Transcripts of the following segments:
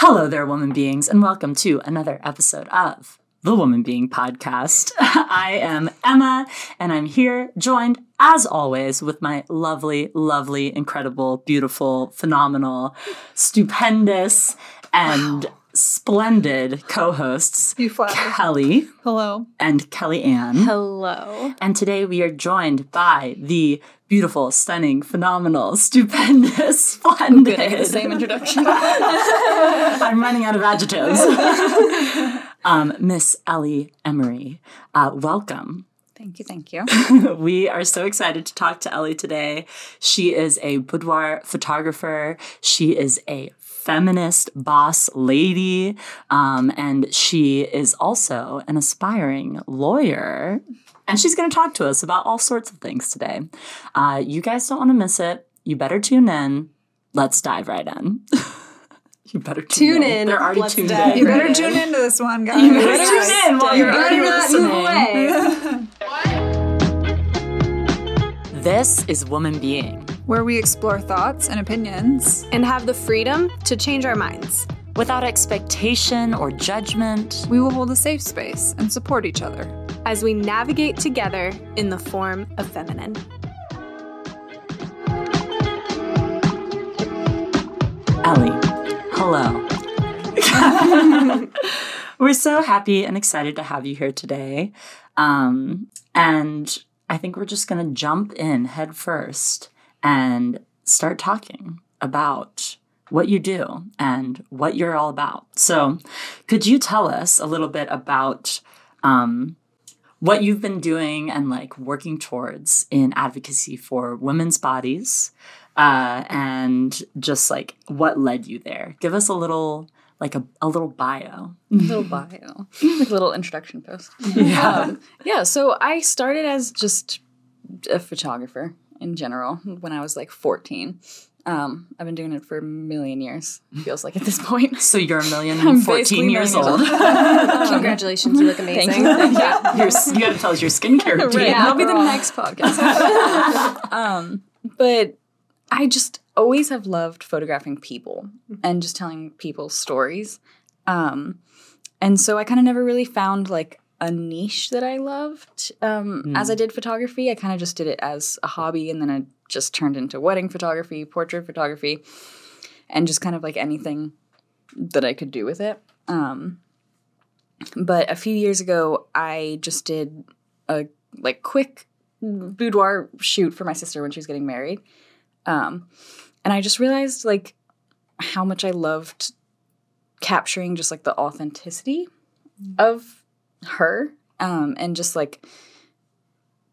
Hello there, woman beings, and welcome to another episode of the Woman Being Podcast. I am Emma, and I'm here joined, as always, with my lovely, lovely, incredible, beautiful, phenomenal, stupendous, and splendid co hosts, You. Kelly Hello. and Kelly Ann. Hello. And today we are joined by the beautiful, stunning, phenomenal, stupendous, splendid. The same introduction. I'm running out of adjectives. um, Miss Ellie Emery, uh, welcome. thank you, thank you. we are so excited to talk to Ellie today. She is a boudoir photographer. She is a feminist boss lady, um, and she is also an aspiring lawyer. And she's going to talk to us about all sorts of things today. Uh, you guys don't want to miss it. You better tune in. Let's dive right in. you better tune, Tune in. They're already Let's tuned in. You better Right tune in. into this one, guys. You better tune in while you're already not listening. move away. This is Woman Being. Where we explore thoughts and opinions. and have the freedom to change our minds. Without expectation or judgment, We will hold a safe space and support each other. as we navigate together in the form of feminine. Ellie, hello. We're so happy and excited to have you here today. Um, and I think we're just going to jump in head first and start talking about what you do and what you're all about. So, could you tell us a little bit about um, what you've been doing and like working towards in advocacy for women's bodies uh, and just like what led you there. Give us a little, like a, a little bio. little bio, like a little introduction post. Yeah. Um, yeah, so I started as just a photographer in general when I was like 14. Um, I've been doing it for a million years, feels like at this point. So you're a million I'm 14 years million old. years Congratulations, you look amazing. Thank you. Thank you. Your, you got to tell us your skincare routine. Right, that'll be the next podcast. um, but I just always have loved photographing people and just telling people stories. Um, and so I kind of never really found like a niche that I loved. Um, As I did photography, I kind of just did it as a hobby, and then it just turned into wedding photography, portrait photography, and just kind of like anything that I could do with it. Um, but a few years ago, I just did a like quick boudoir shoot for my sister when she was getting married. Um, and I just realized like how much I loved capturing just like the authenticity of her. Um, and just like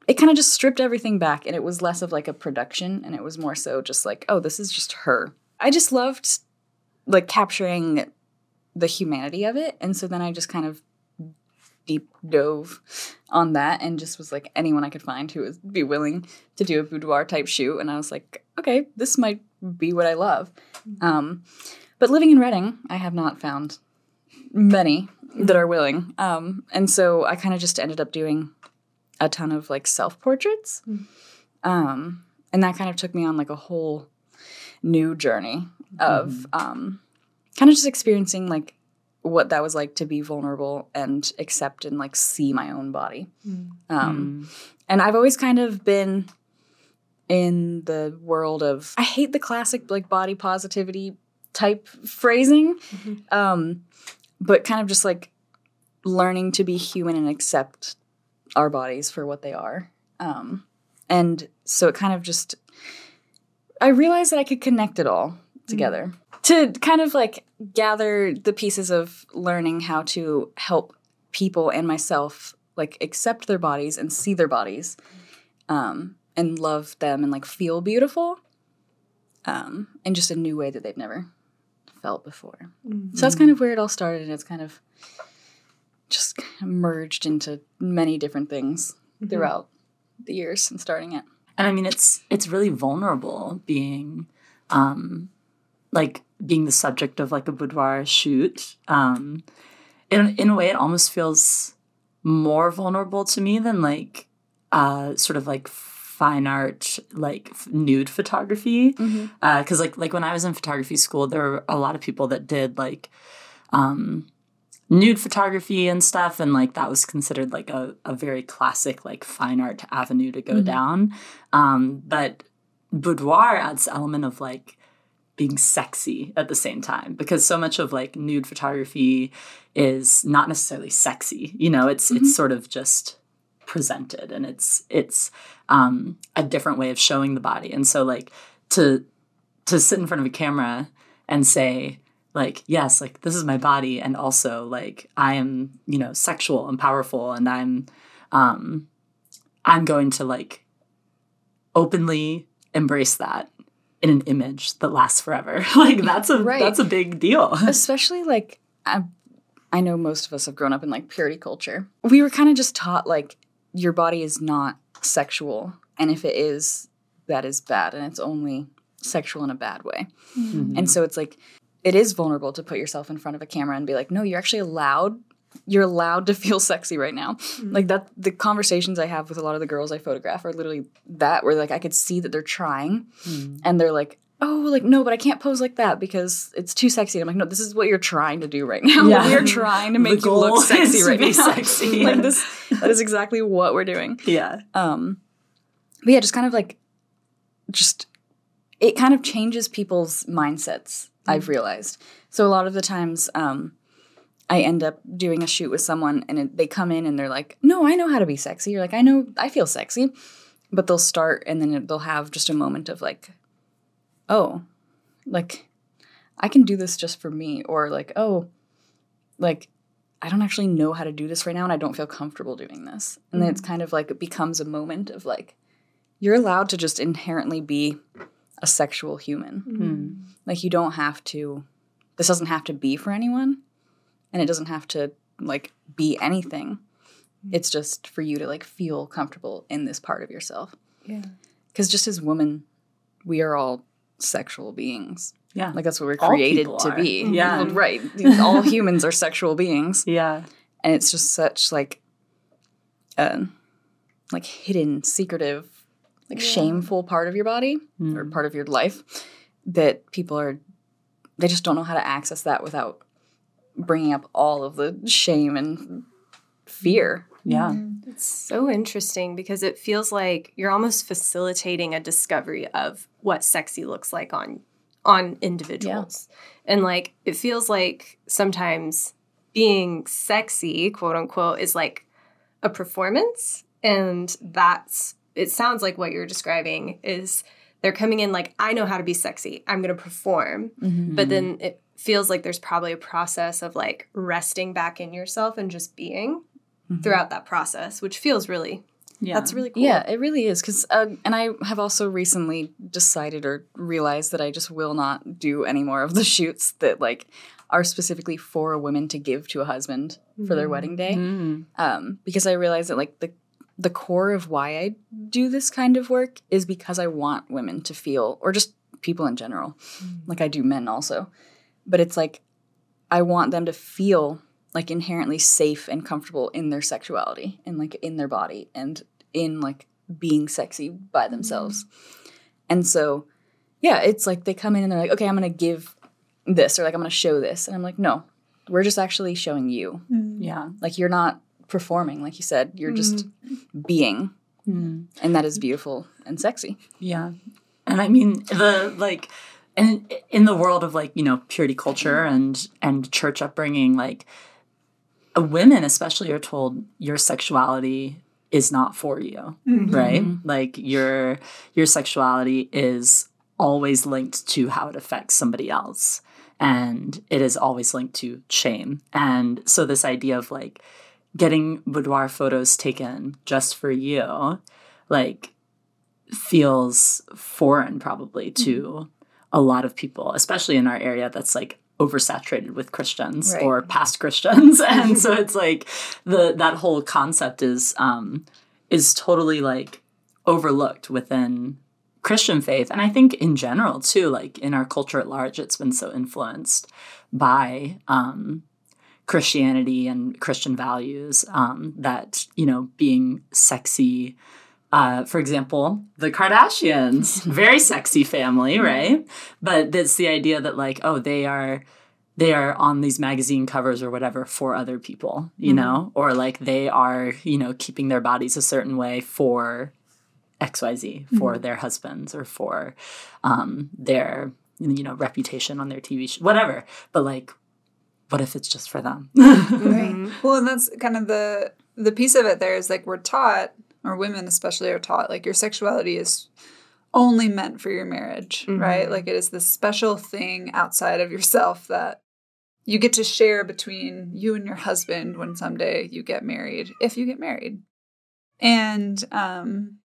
it kind of just stripped everything back and it was less of like a production and it was more so just like, oh, this is just her. I just loved like capturing the humanity of it. And so then I just kind of deep dove on that and just was like anyone I could find who would be willing to do a boudoir type shoot. And I was like, okay, this might be what I love. Um, but living in Reading, I have not found many that are willing. Um, and so I kind of just ended up doing a ton of like self portraits. Um, and that kind of took me on like a whole new journey of um, kind of just experiencing like what that was like to be vulnerable and accept and like see my own body. Um, and I've always kind of been in the world of I hate the classic like body positivity type phrasing, um, but kind of just like learning to be human and accept our bodies for what they are. Um, and so it kind of just I realized that I could connect it all together to kind of like gather the pieces of learning how to help people and myself like accept their bodies and see their bodies um, and love them and like feel beautiful um, in just a new way that they've never felt before. So that's kind of where it all started, and it's kind of just kind of merged into many different things throughout the years since starting it. And I mean, it's it's really vulnerable being, um, like being the subject of like a boudoir shoot. Um, in in a way, it almost feels more vulnerable to me than like, uh, sort of like fine art like f- nude photography Mm-hmm. because like like when I was in photography school, there were a lot of people that did like um, nude photography and stuff, and like that was considered like a, a very classic like fine art avenue to go down. Um, but boudoir adds element of like being sexy at the same time because so much of like nude photography is not necessarily sexy. You know, it's it's sort of just presented and it's it's um a different way of showing the body. And so like to to sit in front of a camera and say like yes like this is my body and also like i am you know sexual and powerful and i'm um i'm going to like openly embrace that in an image that lasts forever like that's a Right. that's a big deal especially like I, I know most of us have grown up in like purity culture we were kind of just taught like your body is not sexual. And if it is that is bad. And it's only sexual in a bad way. Mm-hmm. And so it's like it is vulnerable to put yourself in front of a camera and be like no you're actually allowed you're allowed to feel sexy right now. Mm-hmm. Like that the conversations i have with a lot of the girls i photograph are literally that where like i could see that they're trying mm-hmm. and they're like oh like no but i can't pose like that because it's too sexy. I'm like no this is what you're trying to do right now. Yeah. we're trying to make you look sexy right now. sexy. like this that is exactly what we're doing. Yeah. Um but yeah just kind of like just it kind of changes people's mindsets i've realized. So a lot of the times um i end up doing a shoot with someone and it, they come in and they're like no i know how to be sexy. You're like i know i feel sexy. But they'll start and then it- they'll have just a moment of like oh like i can do this just for me or like oh like I don't actually know how to do this right now and I don't feel comfortable doing this. And then it's mm. kind of like it becomes a moment of like you're allowed to just inherently be a sexual human. Mm. Hmm. Like you don't have to this doesn't have to be for anyone and it doesn't have to like be anything. Mm. It's just for you to like feel comfortable in this part of yourself. Yeah. Cuz just as women we are all sexual beings. yeah Like that's what we're All created to are. be. Yeah. Well, right. All humans are sexual beings yeah and it's just such like a like hidden secretive like shameful part of your body or mm. part of your life that people are they just don't know how to access that without bringing up all of the shame and fear yeah mm-hmm. It's so interesting because it feels like you're almost facilitating a discovery of what sexy looks like on on individuals. And like it feels like sometimes being sexy, quote unquote, is like a performance and that's it sounds like what you're describing is they're coming in like I know how to be sexy. I'm going to perform. Mm-hmm. But then it feels like there's probably a process of like resting back in yourself and just being throughout that process, which feels really yeah that's really cool. Yeah, it really is. Because, uh, and I have also recently decided or realized that I just will not do any more of the shoots that like are specifically for women to give to a husband for their wedding day. Mm. Um, because I realize that like the the core of why I do this kind of work is because I want women to feel, or just people in general, like I do men also. But it's like I want them to feel like inherently safe and comfortable in their sexuality and like in their body and in like being sexy by themselves. Mm-hmm. And so, yeah, it's like they come in and they're like, okay, I'm gonna give this or like I'm gonna show this. And I'm like, no, we're just actually showing you. Mm-hmm. yeah Like you're not performing, like you said, you're just mm-hmm. being. And that is beautiful and sexy. Yeah. And I mean the like and in the world of like, you know, purity culture and and church upbringing, like women especially are told your sexuality is not for you, mm-hmm. right? Mm-hmm. Like your your sexuality is always linked to how it affects somebody else and it is always linked to shame. And so this idea of like getting boudoir photos taken just for you, like feels foreign probably to mm-hmm. a lot of people, especially in our area that's like oversaturated with Christians Right. or past Christians. and so it's like the that whole concept is um is totally like overlooked within Christian faith. And I think in general too, like in our culture at large, it's been so influenced by um Christianity and Christian values um, that, you know, being sexy uh, for example, the Kardashians, very sexy family, right? But it's the idea that like, oh, they are they are on these magazine covers or whatever for other people, you know, or like they are, you know, keeping their bodies a certain way for XYZ, for their husbands or for um, their, you know, reputation on their TV show, whatever. But like, what if it's just for them? Right. Well, and that's kind of the the piece of it there is like we're taught, or women especially are taught, like your sexuality is only meant for your marriage, right? Like it is this special thing outside of yourself that you get to share between you and your husband when someday you get married, if you get married. And um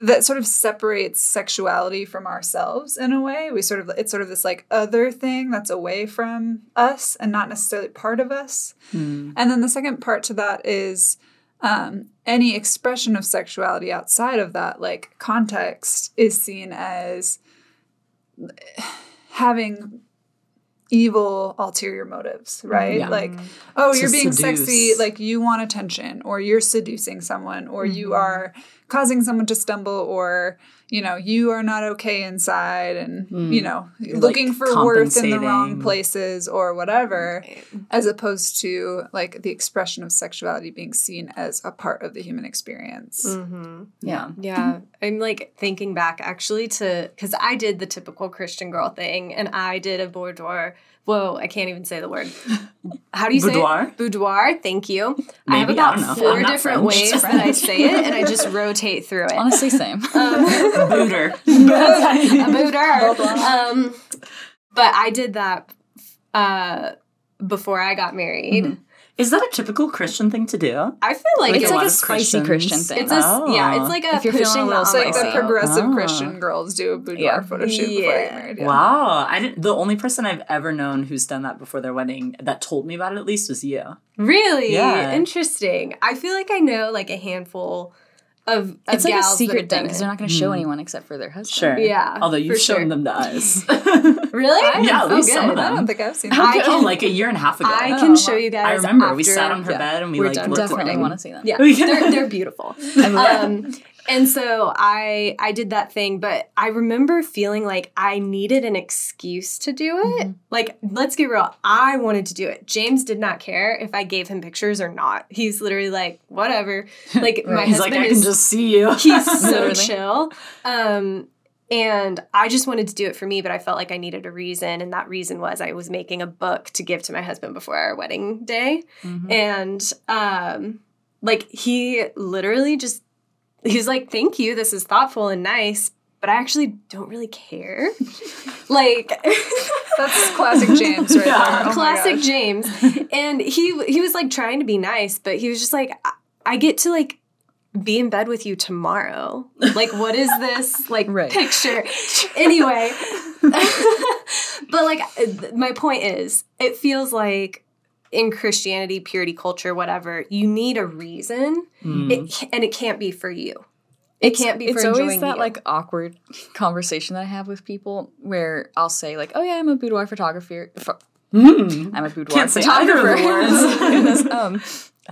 that sort of separates sexuality from ourselves in a way. We sort of it's sort of this like other thing that's away from us and not necessarily part of us. Hmm. And then the second part to that is um, any expression of sexuality outside of that, like context, is seen as having evil ulterior motives, right? Yeah. Like, oh, To you're being seduce. sexy, like you want attention, or you're seducing someone, or you are causing someone to stumble, or you know, you are not okay inside, and hmm. you know, like, looking for worth in the wrong places or whatever, as opposed to like the expression of sexuality being seen as a part of the human experience. Mm-hmm. yeah. Yeah. I'm like thinking back actually to because I did the typical Christian girl thing and I did a boudoir. Whoa, I can't even say the word. How do you Boudoir? say it? Boudoir. Thank you. I have Maybe, I about don't know. four different French. ways that I say it and I just rotate through it. Honestly, same. Booter. a boudoir. Um, but I did that uh, before I got married. Is that a typical Christian thing to do? I feel like Like it's it like a lot spicy Christians- Christian thing. It's a Oh. yeah. It's like a If you're feeling pushing a the little It's like the progressive Ah. Christian girls do a boudoir Yeah. photo shoot before they Yeah. get married. Yeah. Wow, I didn't. The only person I've ever known who's done that before their wedding that told me about it at least was you. Really Yeah. interesting. I feel like I know like a handful of, of It's like a gals that secret thing because they're not going to show anyone except for their husband. Sure. Yeah, Although you've for shown sure. them to us. Really? Yeah, at Oh, least some of good. I don't think I've seen I that. oh, like a year and a half ago. I can show you guys. I guys. remember we sat on her yeah, bed and we we're like done looked at Definitely want to see them. Yeah, Yeah. they're they're beautiful. um, and so I I did that thing, but I remember feeling like I needed an excuse to do it. Mm-hmm. Like, let's get real. I wanted to do it. James did not care if I gave him pictures or not. He's literally like, whatever. Like my He's like, husband I is can just see you. he's so chill. Um, and I just wanted to do it for me, but I felt like I needed a reason. And that reason was I was making a book to give to my husband before our wedding day. And um, like he literally just, he's like, thank you. This is thoughtful and nice. But I actually don't really care. like, That's classic James right Yeah. there. Oh classic. James. And he he was like trying to be nice, but he was just like, I, I get to like be in bed with you tomorrow. Like, what is this like Right. picture? Anyway, but like my point is, it feels like in Christianity, purity culture, whatever, you need a reason, it, and it can't be for you. It can't be for It's always that you. like awkward conversation that I have with people where I'll say like, "Oh yeah, I'm a boudoir photographer." pho- Mm. I'm a boudoir Can't say either of photographer. the words. Um,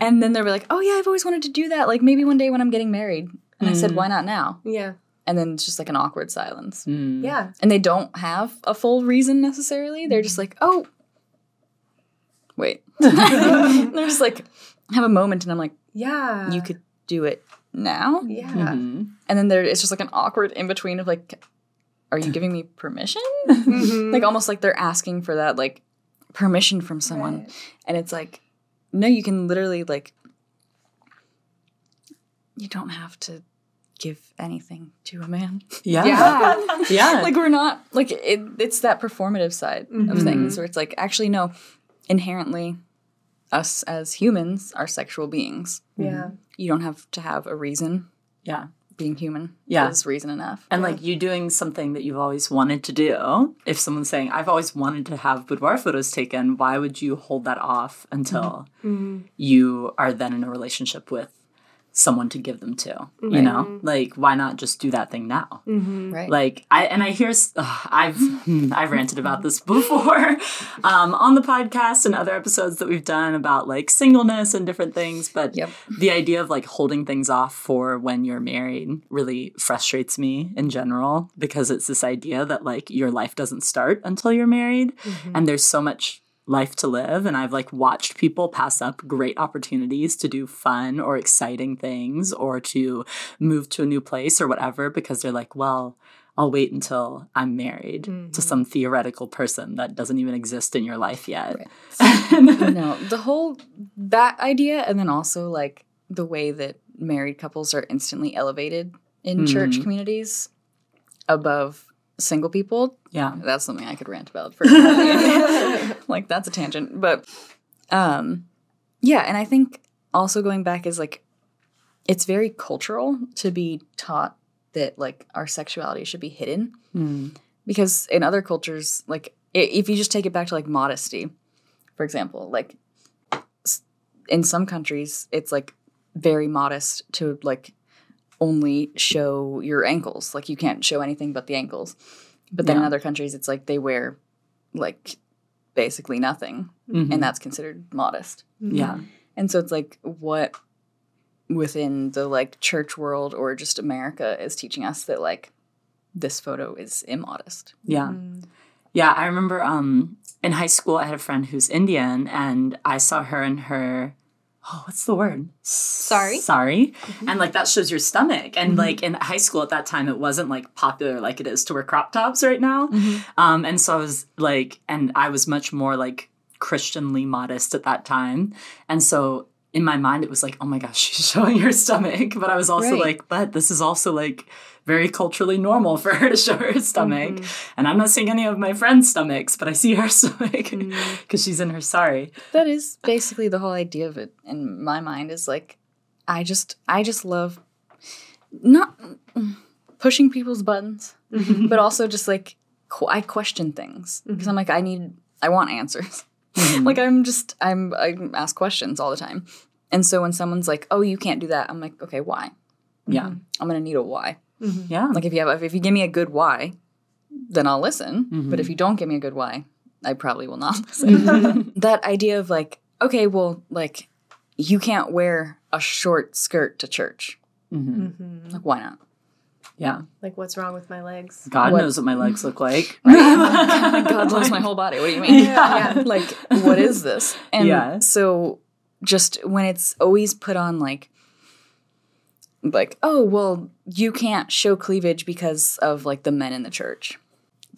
and then they'll be like, "Oh yeah, I've always wanted to do that. Like maybe one day when I'm getting married." And I said, "Why not now?" yeah, And then it's just like an awkward silence. Mm. yeah. And they don't have a full reason necessarily. They're just like, "Oh, wait." They're just like have a moment, and I'm like, Yeah. "You could do it now." Yeah. Mhm. And then there it's just like an awkward in between of like, are you giving me permission? Mm-hmm. like almost like they're asking for that like permission from someone. And it's like, no, you can literally like you don't have to give anything to a man. Yeah. Yeah. Yeah. like we're not like it, it's that performative side Mm-hmm. of things where it's like actually no, inherently us as humans are sexual beings. Yeah. You don't have to have a reason. yeah. Being human Yeah. is reason enough. And like you doing something that you've always wanted to do. If someone's saying, I've always wanted to have boudoir photos taken, why would you hold that off until Mm-hmm. you are then in a relationship with someone to give them to you know? Mm-hmm. Like why not just do that thing now? Mm-hmm. Right. like i and i hear ugh, i've i've ranted about this before um, on the podcast and other episodes that we've done about like singleness and different things but Yep. the idea of like holding things off for when you're married really frustrates me in general because it's this idea that like your life doesn't start until you're married mm-hmm. and there's so much life to live and i've like watched people pass up great opportunities to do fun or exciting things or to move to a new place or whatever because they're like well i'll wait until i'm married to mm-hmm. some theoretical person that doesn't even exist in your life yet. No, the whole that idea, and then also like the way that married couples are instantly elevated in church mm-hmm. communities above single people. yeah. That's something I could rant about for like that's a tangent, but um, yeah, and I think also going back is like it's very cultural to be taught that like our sexuality should be hidden. Because in other cultures like if you just take it back to like modesty for example like in some countries it's like very modest to like only show your ankles. Like you can't show anything but the ankles. But then in other countries it's like they wear like basically nothing. Mhm. and that's considered modest. Yeah. And so it's like what within the like church world or just America is teaching us that like this photo is immodest. Yeah. Yeah, I remember um in high school I had a friend who's Indian and I saw her in her oh, what's the word? Sorry. Sorry. Mm-hmm. And like that shows your stomach. And mm-hmm. like in high school at that time it wasn't like popular like it is to wear crop tops right now. Mm-hmm. Um and so I was like and I was much more like Christianly modest at that time. And so in my mind it was like, oh my gosh, she's showing her stomach. But I was also Right. like, but this is also like very culturally normal for her to show her stomach. Mm-hmm. And I'm not seeing any of my friends' stomachs, but I see her stomach mm. because she's in her sari. That is basically the whole idea of it in my mind is like I just I just love not pushing people's buttons, mm-hmm. but also just like qu- I question things mm-hmm. because I'm like I need I want answers. like I'm just I'm I ask questions all the time. And so when someone's like, "Oh, you can't do that." I'm like, "Okay, why?" Yeah. I'm going to need a why. Mm-hmm. Yeah. Like if you have if you give me a good why, then I'll listen. Mm-hmm. But if you don't give me a good why, I probably will not listen. Mm-hmm. that idea of like, okay, well, like you can't wear a short skirt to church. Like why not? yeah. Like, what's wrong with my legs? God What- knows what my legs look like. God loves my whole body. What do you mean? Yeah. like what is this? And Yeah. so just when it's always put on like like, oh, well, you can't show cleavage because of like the men in the church.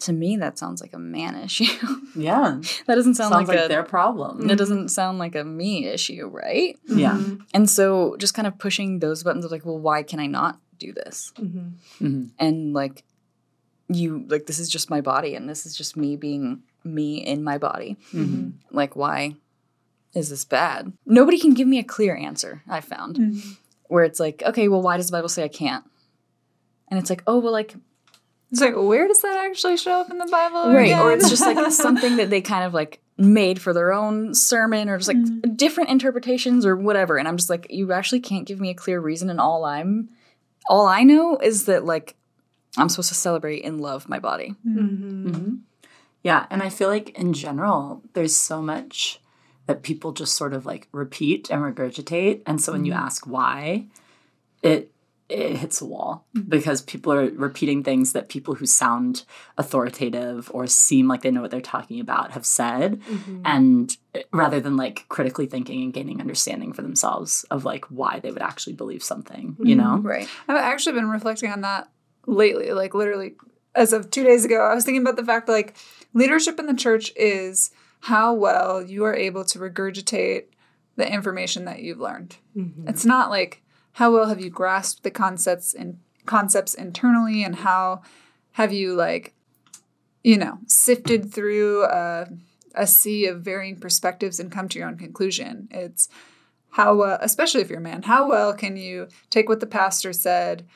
To me, that sounds like a man issue. Yeah. that doesn't sound Sounds like, like, a their problem. It doesn't sound like a me issue, right? Yeah. And so just kind of pushing those buttons of like, well, why can I not do this? Mhm. And like, you, like, this is just my body and this is just me being me in my body. Mhm. Like, why is this bad? Nobody can give me a clear answer, I found, where it's like, okay, well, why does the Bible say I can't? And it's like, oh, well, like, It's like, where does that actually show up in the Bible? right. Or it's just like something that they kind of like made for their own sermon or just like mm-hmm. different interpretations or whatever. And I'm just like, you actually can't give me a clear reason. And all I'm, all I know is that like, I'm supposed to celebrate and love my body. Mm-hmm. Mm-hmm. Yeah. And I feel like in general, there's so much that people just sort of like repeat and regurgitate. And so when you mm-hmm. ask why, it it hits a wall mm-hmm. because people are repeating things that people who sound authoritative or seem like they know what they're talking about have said mm-hmm. and uh, rather than like critically thinking and gaining understanding for themselves of like why they would actually believe something you know Right. I've actually been reflecting on that lately. Like literally, as of two days ago, I was thinking about the fact like leadership in the church is how well you are able to regurgitate the information that you've learned. Mm-hmm. It's not like how well have you grasped the concepts and concepts internally, and how have you like, you know, sifted through a, a sea of varying perspectives and come to your own conclusion. It's how well, especially if you're a man, how well can you take what the pastor said,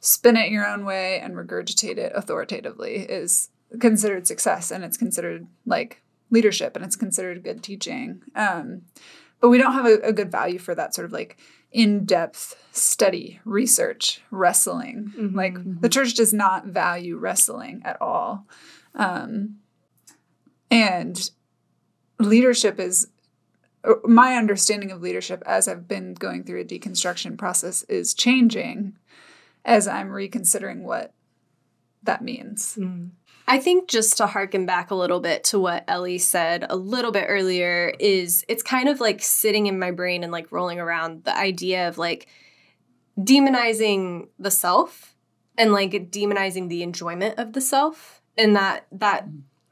spin it your own way, and regurgitate it authoritatively is considered success and it's considered like leadership and it's considered good teaching. Um, but we don't have a, a good value for that sort of like in-depth study, research, wrestling. Like the church does not value wrestling at all. Um, and leadership is uh, my understanding of leadership as I've been going through a deconstruction process is changing as I'm reconsidering what that means. I think just to harken back a little bit to what Ellie said a little bit earlier is it's kind of like sitting in my brain and like rolling around the idea of like demonizing the self and like demonizing the enjoyment of the self. And that that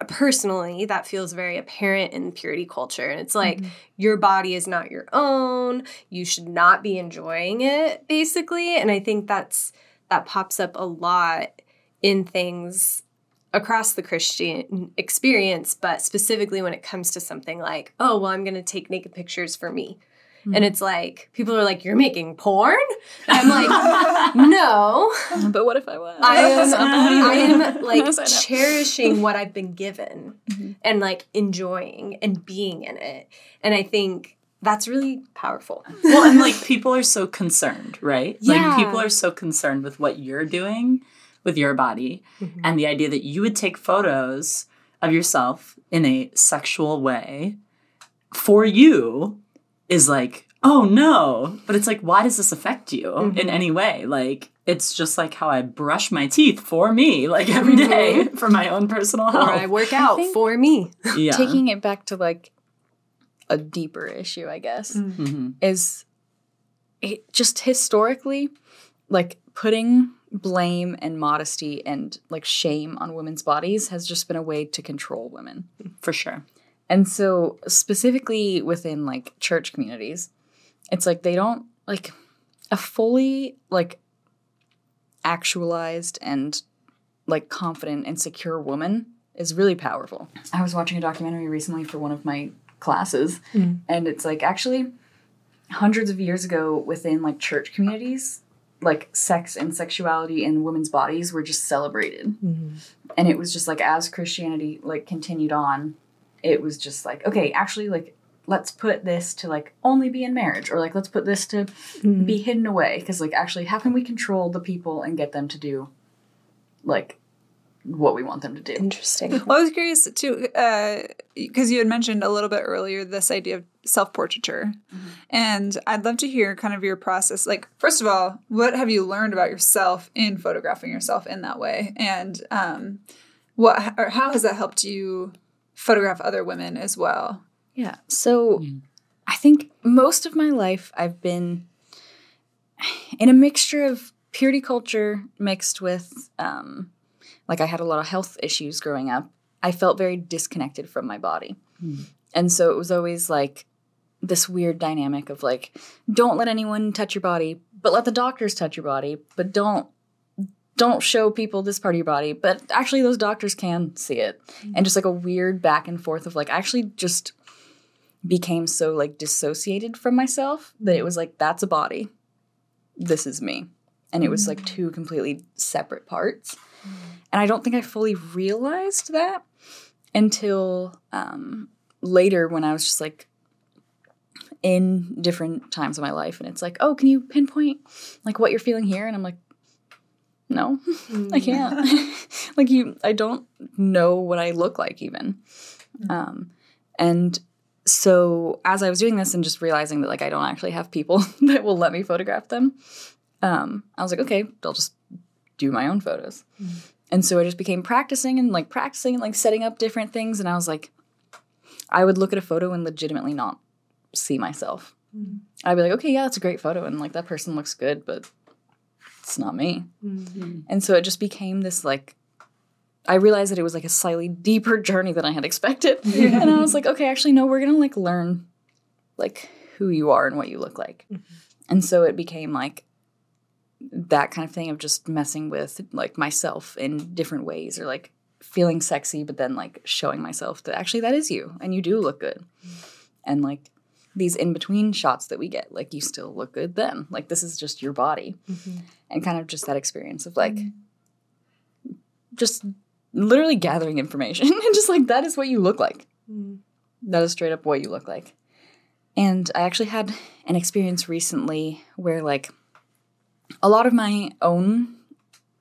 personally that feels very apparent in purity culture. And it's like mm-hmm. your body is not your own. You should not be enjoying it basically. And i think that's that pops up a lot in things across the Christian experience, but specifically when it comes to something like, oh, well, I'm going to take naked pictures for me. And mm-hmm. it's like, people are like, you're making porn? I'm like, no. But what if I was? I am, I am like Yes, cherishing what I've been given mm-hmm. and like enjoying and being in it. And I think that's really powerful. well, and like people are so concerned, right? Yeah. Like people are so concerned with what you're doing with your body Mm-hmm. and the idea that you would take photos of yourself in a sexual way for you is like, oh no. But it's like, why does this affect you Mm-hmm. in any way? Like, it's just like how I brush my teeth for me, like every day for my own personal health. Mm-hmm. Or I work out think- for me. yeah. Taking it back to like a deeper issue, I guess, Mhm. is it just historically like putting blame and modesty and like shame on women's bodies has just been a way to control women. For sure. And so, specifically within like church communities, it's like they don't like a fully like actualized and like confident and secure woman is really powerful. I was watching a documentary recently for one of my classes, mm. and it's like actually hundreds of years ago within like church communities, like sex and sexuality and women's bodies were just celebrated. Mm-hmm. And it was just like as Christianity like continued on, it was just like, okay, actually like let's put this to like only be in marriage or like let's put this to mm-hmm. be hidden away because like actually how can we control the people and get them to do like what we want them to do. Interesting. Well, I was curious too, because you had mentioned a little bit earlier this idea of self portraiture. And I'd love to hear kind of your process. Like, first of all, what have you learned about yourself in photographing yourself in that way? And um, what or how has that helped you photograph other women as well? Yeah. So I think most of my life I've been in a mixture of purity culture mixed with, um, like, I had a lot of health issues growing up. I felt very disconnected from my body. Hmm. And so it was always like this weird dynamic of like, don't let anyone touch your body, but let the doctors touch your body, but don't. Don't show people this part of your body, but actually, those doctors can see it. Hmm. And just like a weird back and forth of like, I actually just became so like dissociated from myself that it was like that's a body this is me and it was like hmm. two completely separate parts and i don't think i fully realized that until um, later when i was just like in different times of my life. And it's like oh can you pinpoint like what you're feeling here? And i'm like no i can't. Like you i don't know what i look like even. Um, and so as I was doing this and just realizing that like I don't actually have people that will let me photograph them, um, I was like, okay, I'll just do my own photos. Mm-hmm. And so I just became practicing and like practicing and like setting up different things. And I was like, I would look at a photo and legitimately not see myself. Mm-hmm. I'd be like, okay, yeah, that's a great photo, and like that person looks good, but it's not me. Mm-hmm. And so it just became this like I realized that it was like a slightly deeper journey than I had expected. and I was like, okay, actually, no, we're gonna like learn like who you are and what you look like. And so it became like that kind of thing of just messing with like myself in different ways or like feeling sexy, but then like showing myself that actually that is you and you do look good. And like these in between shots that we get, like you still look good then. Like this is just your body. Mm-hmm. And kind of just that experience of like mm-hmm. just literally gathering information and just like that is what you look like. Mm. That is straight up what you look like. And I actually had an experience recently where like a lot of my own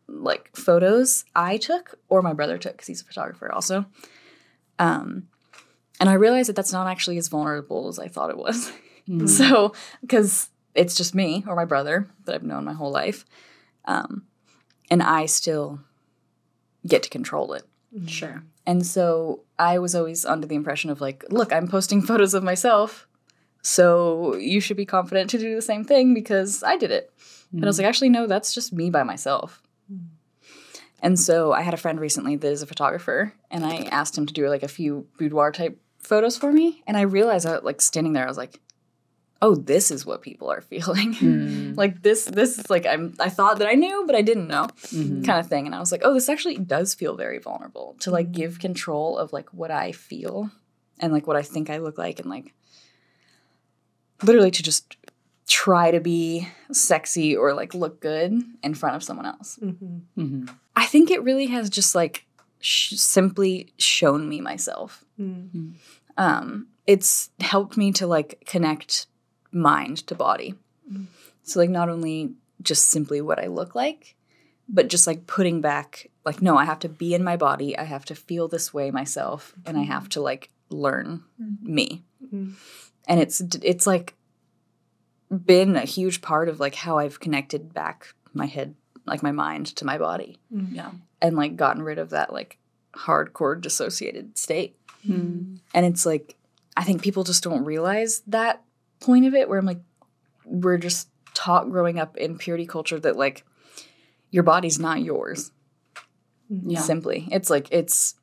like photos I took or my brother took because he's a photographer also. Um, and I realized that that's not actually as vulnerable as I thought it was. so, because it's just me or my brother that I've known my whole life. Um, and I still get to control it. Sure. And so I was always under the impression of like, look, I'm posting photos of myself. So you should be confident to do the same thing because I did it. But I was mm. like, actually, no, that's just me by myself. And so I had a friend recently that is a photographer, and I asked him to do like a few boudoir type photos for me. And I realized that like standing there, I was like, oh, this is what people are feeling. Mm. like this, this is like I'm I thought that I knew, but I didn't know mm-hmm. kind of thing. And I was like, oh, this actually does feel very vulnerable to like mm. give control of like what I feel and like what I think I look like and like literally to just try to be sexy or like look good in front of someone else. Mm-hmm. mm-hmm. I think it really has just like sh- simply shown me myself. Mm. Mm. Um, it's helped me to like connect mind to body. Mm. So like not only just simply what I look like, but just like putting back like no, I have to be in my body. I have to feel this way myself, and I mm-hmm. have to like learn me. Mm-hmm. And it's it's like been a huge part of like how I've connected back my head, like my mind to my body Yeah. and like gotten rid of that like hardcore dissociated state. Mm. And it's like I think people just don't realize that point of it where I'm like we're just taught growing up in purity culture that like your body's not yours. Yeah. Simply. It's like it's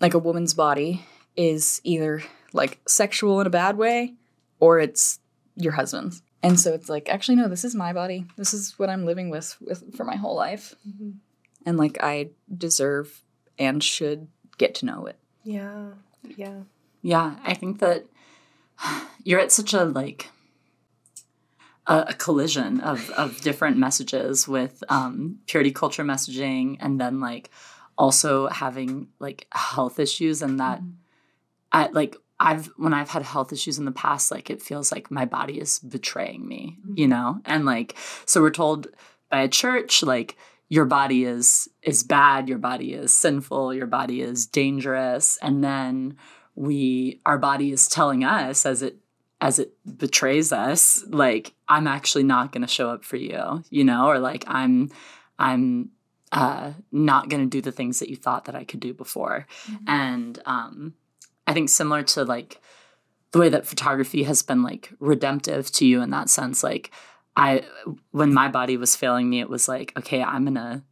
like a woman's body is either like sexual in a bad way or it's your husband's. And so it's like actually no, this is my body. This is what I'm living with with for my whole life. And like I deserve and should get to know it. Yeah. Yeah. Yeah, I think that you're at such a like a, a collision of of different messages with um, purity culture messaging, and then like also having like health issues, and that I like I've when I've had health issues in the past, like it feels like my body is betraying me, you know, and like so we're told by a church like your body is is bad your body is sinful your body is dangerous. And then we our body is telling us as it as it betrays us like i'm actually not going to show up for you you know? Or like i'm i'm uh not going to do the things that you thought that i could do before. And um i think similar to like the way that photography has been like redemptive to you in that sense like I when my body was failing me, it was like, okay, I'm gonna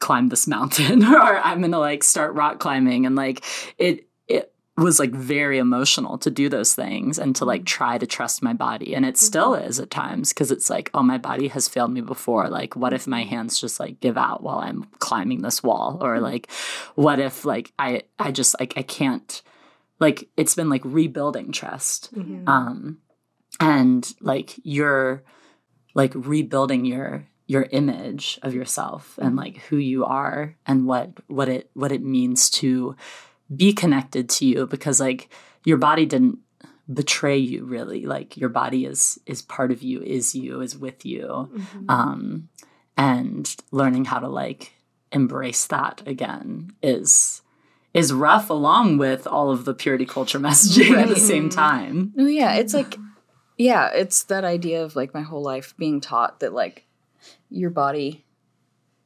climb this mountain or I'm gonna like start rock climbing. And like it it was like very emotional to do those things and to like mm-hmm. try to trust my body. And it still mm-hmm. is at times because it's like oh my body has failed me before. Like what if my mm-hmm. hands just like give out while i'm climbing this wall? Or like what if like i i just like i can't like it's been like rebuilding trust um and like you're like rebuilding your your image of yourself and like who you are and what what it what it means to be connected to you because like your body didn't betray you really. Like your body is is part of you is you is with you. Um and learning how to like embrace that again is is rough along with all of the purity culture messaging at the same time No, yeah, it's like, yeah, it's that idea of like my whole life being taught that like your body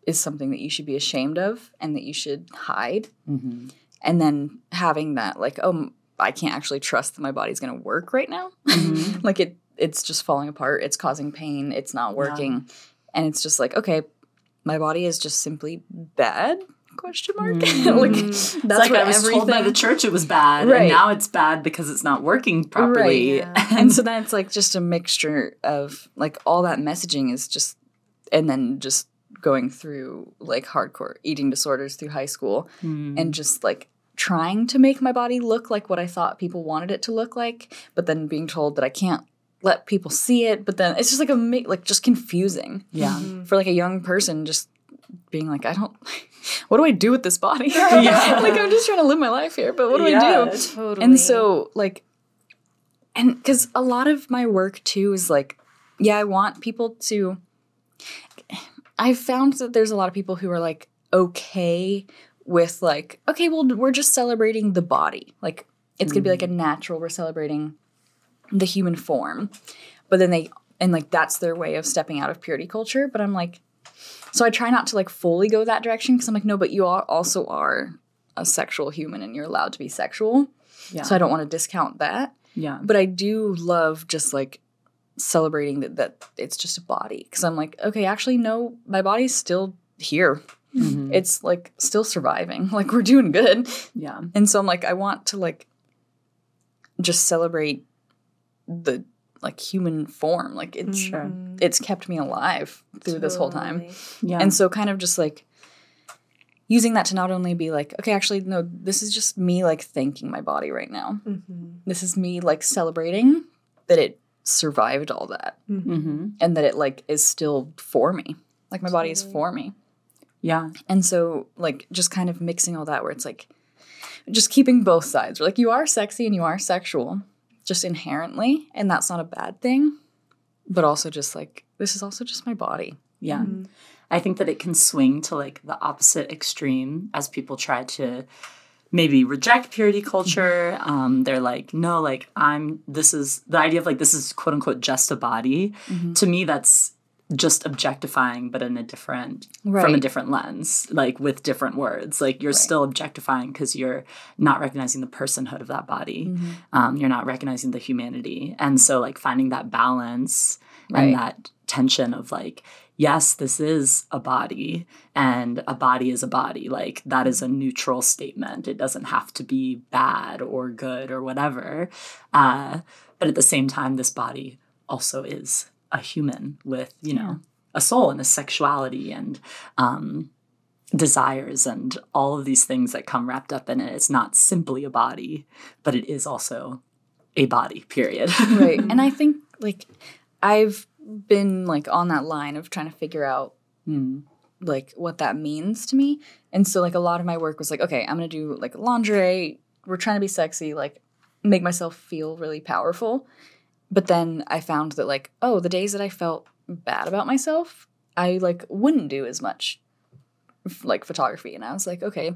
is something that you should be ashamed of and that you should hide. Mm-hmm. And then having that, like, oh, I can't actually trust that my body's going to work right now. Mm-hmm. like it, it's just falling apart. It's causing pain. It's not working, and it's just like, okay, my body is just simply bad. Question mark. like mm. that's It's like what I was everything. told by the church it was bad, Right. and now it's bad because it's not working properly. Right. and so then it's like just a mixture of like all that messaging is just and then just going through like hardcore eating disorders through high school hmm. and just like trying to make my body look like what I thought people wanted it to look like, but then being told that I can't let people see it, but then it's just like a like just confusing. Yeah. For like a young person just being like I don't what do I do with this body? like I'm just trying to live my life here, but what do I do? Totally. And so, like, and because a lot of my work too is like, yeah, I want people to. I've found that there's a lot of people who are like okay with like, okay, well, we're just celebrating the body. Like, it's gonna be like a mm. natural. We're celebrating the human form, but then they and like that's their way of stepping out of purity culture. But I'm like, so I try not to like fully go that direction because I'm like, no, but you are also are a sexual human and you're allowed to be sexual. Yeah. So I don't want to discount that. yeah. But I do love just like celebrating that that it's just a body because I'm like, okay, actually, no, my body's still here. Mhm. It's like still surviving. Like we're doing good. Yeah. And so I'm like, I want to like just celebrate the like human form. Like it's Sure. it's kept me alive through this whole time. Yeah. And so kind of just like using that to not only be like, okay, actually, no, this is just me like thanking my body right now. Mhm. This is me like celebrating that it survived all that hmm and that it like is still for me. Like my body is for me. Yeah. And so like just kind of mixing all that where it's like just keeping both sides. Like you are sexy and you are sexual just inherently and that's not a bad thing. But also just like this is also just my body. Yeah. Mm-hmm. I think that it can swing to like the opposite extreme as people try to maybe reject purity culture. Mm-hmm. Um, they're like, no, like I'm, this is the idea of like, this is quote unquote just a body. Mm-hmm. To me, that's just objectifying, but in a different, from a different lens, like with different words. Like you're still objectifying because you're not recognizing the personhood of that body. Um, you're not recognizing the humanity. And so, like, finding that balance Right. and that tension of like, yes, this is a body and a body is a body. Like, that is a neutral statement. It doesn't have to be bad or good or whatever. Uh, but at the same time, this body also is a human with, you know, a soul and a sexuality and, um, desires and all of these things that come wrapped up in it. It's not simply a body, but it is also a body, period. right and i think like i've been like on that line of trying to figure out Mm. like what that means to me and so like a lot of my work was like okay i'm gonna do like lingerie we're trying to be sexy like make myself feel really powerful but then i found that like oh the days that i felt bad about myself i like wouldn't do as much like photography. And i was like okay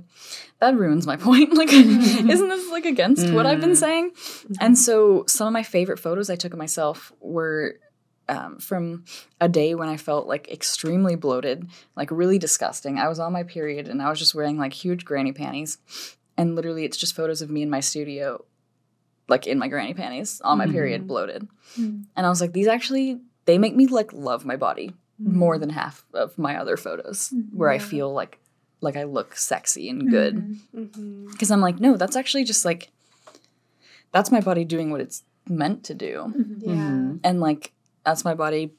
that ruins my point. Like isn't this like against what i've been saying? And so some of my favorite photos i took of myself were um, from a day when i felt like extremely bloated like really disgusting. I was on my period and i was just wearing like huge granny panties. And literally it's just photos of me in my studio like in my granny panties on my period mm-hmm. bloated. Mm-hmm. And i was like these actually they make me like love my body mm-hmm. more than half of my other photos where i feel like like i look sexy and good. Because i'm like no that's actually just like that's my body doing what it's meant to do. Yeah. and like that's my body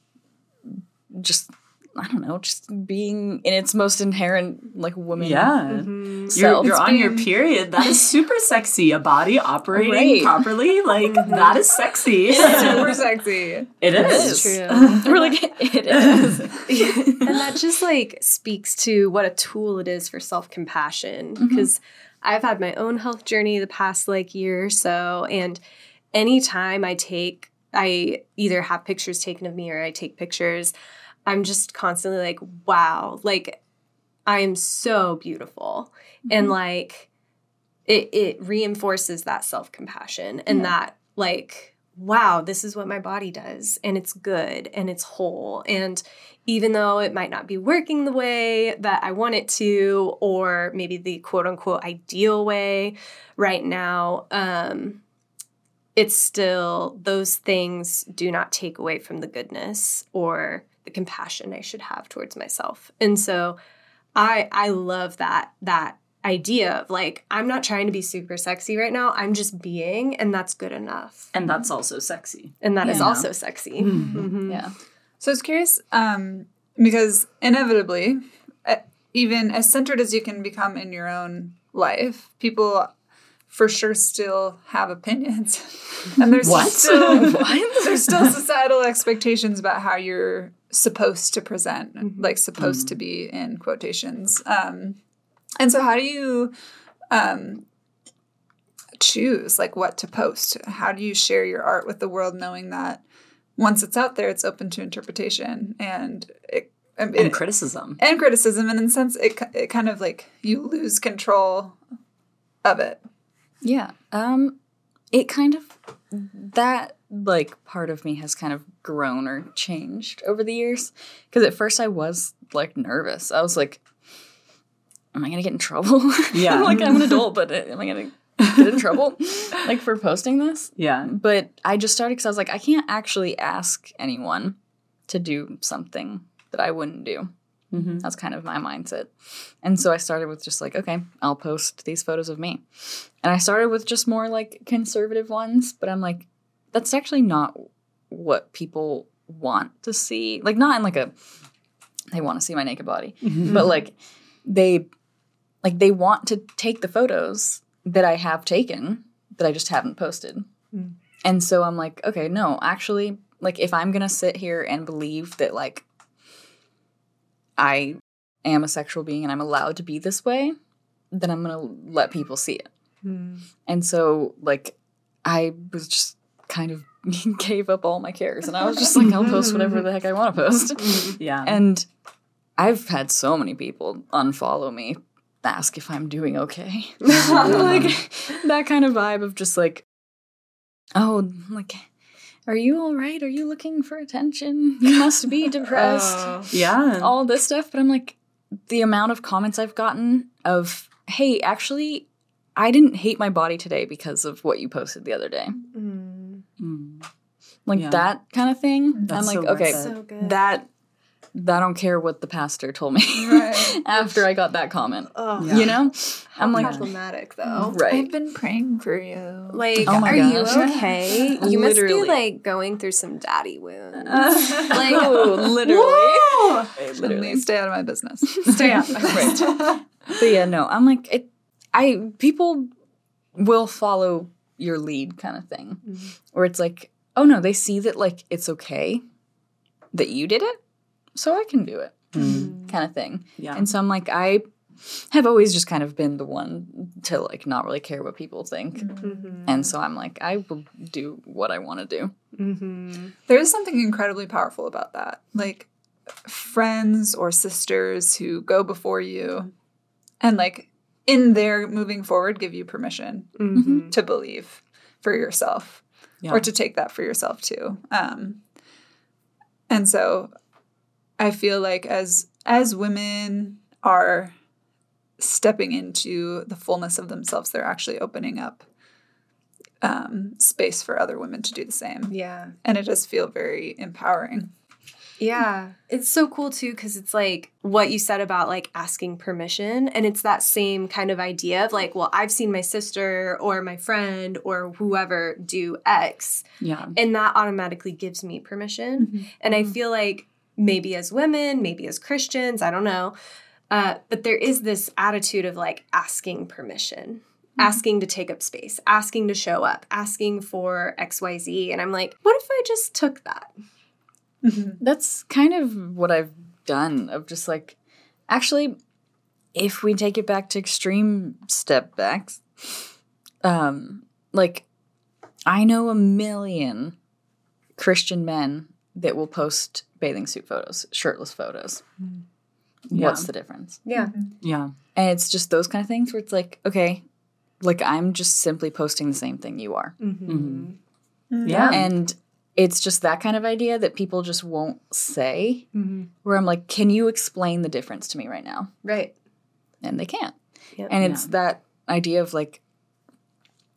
just i don't know just being in its most inherent like woman Yeah. You're, you're on your period. That is super sexy. A body operating Right. properly, like that is sexy. Super sexy. it is. True. we're like it is and that just like speaks to what a tool it is for self-compassion mm-hmm. because i've had my own health journey the past like year or so and anytime i take i either have pictures taken of me or i take pictures i'm just constantly like wow like i am so beautiful. And like it it reinforces that self-compassion and that like wow this is what my body does and it's good and it's whole and even though it might not be working the way that I want it to, or maybe the quote unquote ideal way right now, um, it's still, those things do not take away from the goodness or the compassion I should have towards myself. And so I, I love that, that idea of like, I'm not trying to be super sexy right now. I'm just being, and that's good enough. And that's also sexy. And that is Yeah. also sexy. Mhm. yeah So I was curious um, because inevitably, uh, even as centered as you can become in your own life, people for sure still have opinions, and there's What? still there's still societal expectations about how you're supposed to present, like supposed to be in quotations. Um, and so, how do you? Um, choose like what to post? How do you share your art with the world knowing that once it's out there, it's open to interpretation and it, and it- criticism. and criticism, and in a sense, it it kind of like you lose control of it. Yeah. Um it kind of that like part of me has kind of grown or changed over the years because at first I was like nervous. I was like am I going to get in trouble? Yeah. like I'm an adult, but uh, am I going to get in trouble like for posting this? Yeah. But I just started cuz I was like I can't actually ask anyone to do something that I wouldn't do. Mm-hmm. That's kind of my mindset. And so I started with just like, okay, I'll post these photos of me. And I started with just more like conservative ones, but I'm like, that's actually not what people want to see. Like, not in like a, they want to see my naked body, mm-hmm. but like, they, like, they want to take the photos that I have taken that I just haven't posted. Mm. And so I'm like, okay, no, actually, like, if I'm going to sit here and believe that, like, I am a sexual being and I'm allowed to be this way, then I'm gonna let people see it. Hmm. And so, like, I was just kind of gave up all my cares and I was just like, I'll post whatever the heck I want to post. Yeah. And I've had so many people unfollow me, ask if I'm doing okay. like, that kind of vibe of just like, oh, like, are you all right? Are you looking for attention? You must be oh, depressed yeah. all this stuff, but I'm like, the amount of comments I've gotten of, hey, actually, I didn't hate my body today because of what you posted the other day. Like Yeah. that kind of thing. That's I'm like, worth okay. So good. that, I don't care what the pastor told me Right. after I got that comment. oh, Yeah. You know? I'm like, problematic though. right. I've been praying for you. Like, Oh are gosh. you okay? You must be like going through some daddy wounds. like, oh, literally. Literally, stay out of my business. Stay out. Right. But yeah, no, I'm like it. I people will follow your lead, kind of thing, mm-hmm. where it's like, oh no, they see that like it's okay that you did it, so I can do it, Mm. kind of thing. Yeah. And so I'm like, I have always just kind of been the one to like not really care what people think, and so I'm like, I will do what I want to do. Mm-hmm. There is something incredibly powerful about that. Like friends or sisters who go before you and like in their moving forward give you permission Mm-hmm. to believe for yourself Yeah. or to take that for yourself too. Um and so I feel like as as women are stepping into the fullness of themselves, they're actually opening up um, space for other women to do the same. Yeah. And it does feel very empowering. Yeah. It's so cool too because it's like what you said about like asking permission. And it's that same kind of idea of like, well, I've seen my sister or my friend or whoever do X, yeah. and that automatically gives me permission. Mm-hmm. And I mm-hmm. feel like maybe as women, maybe as Christians, I don't know. Uh, but there is this attitude of like asking permission, mm-hmm. asking to take up space, asking to show up, asking for XYZ. And I'm like, what if I just took that? That's kind of what I've done of just like actually if we take it back to extreme step backs um like I know a million Christian men that will post bathing suit photos, shirtless photos. Yeah. What's the difference? Yeah. Yeah. And it's just those kind of things where it's like, okay, like I'm just simply posting the same thing you are. Mm-hmm. Yeah. And it's just that kind of idea that people just won't say, Mm-hmm. where I'm like, can you explain the difference to me right now? Right. And they can't. Yep. And it's that idea of like,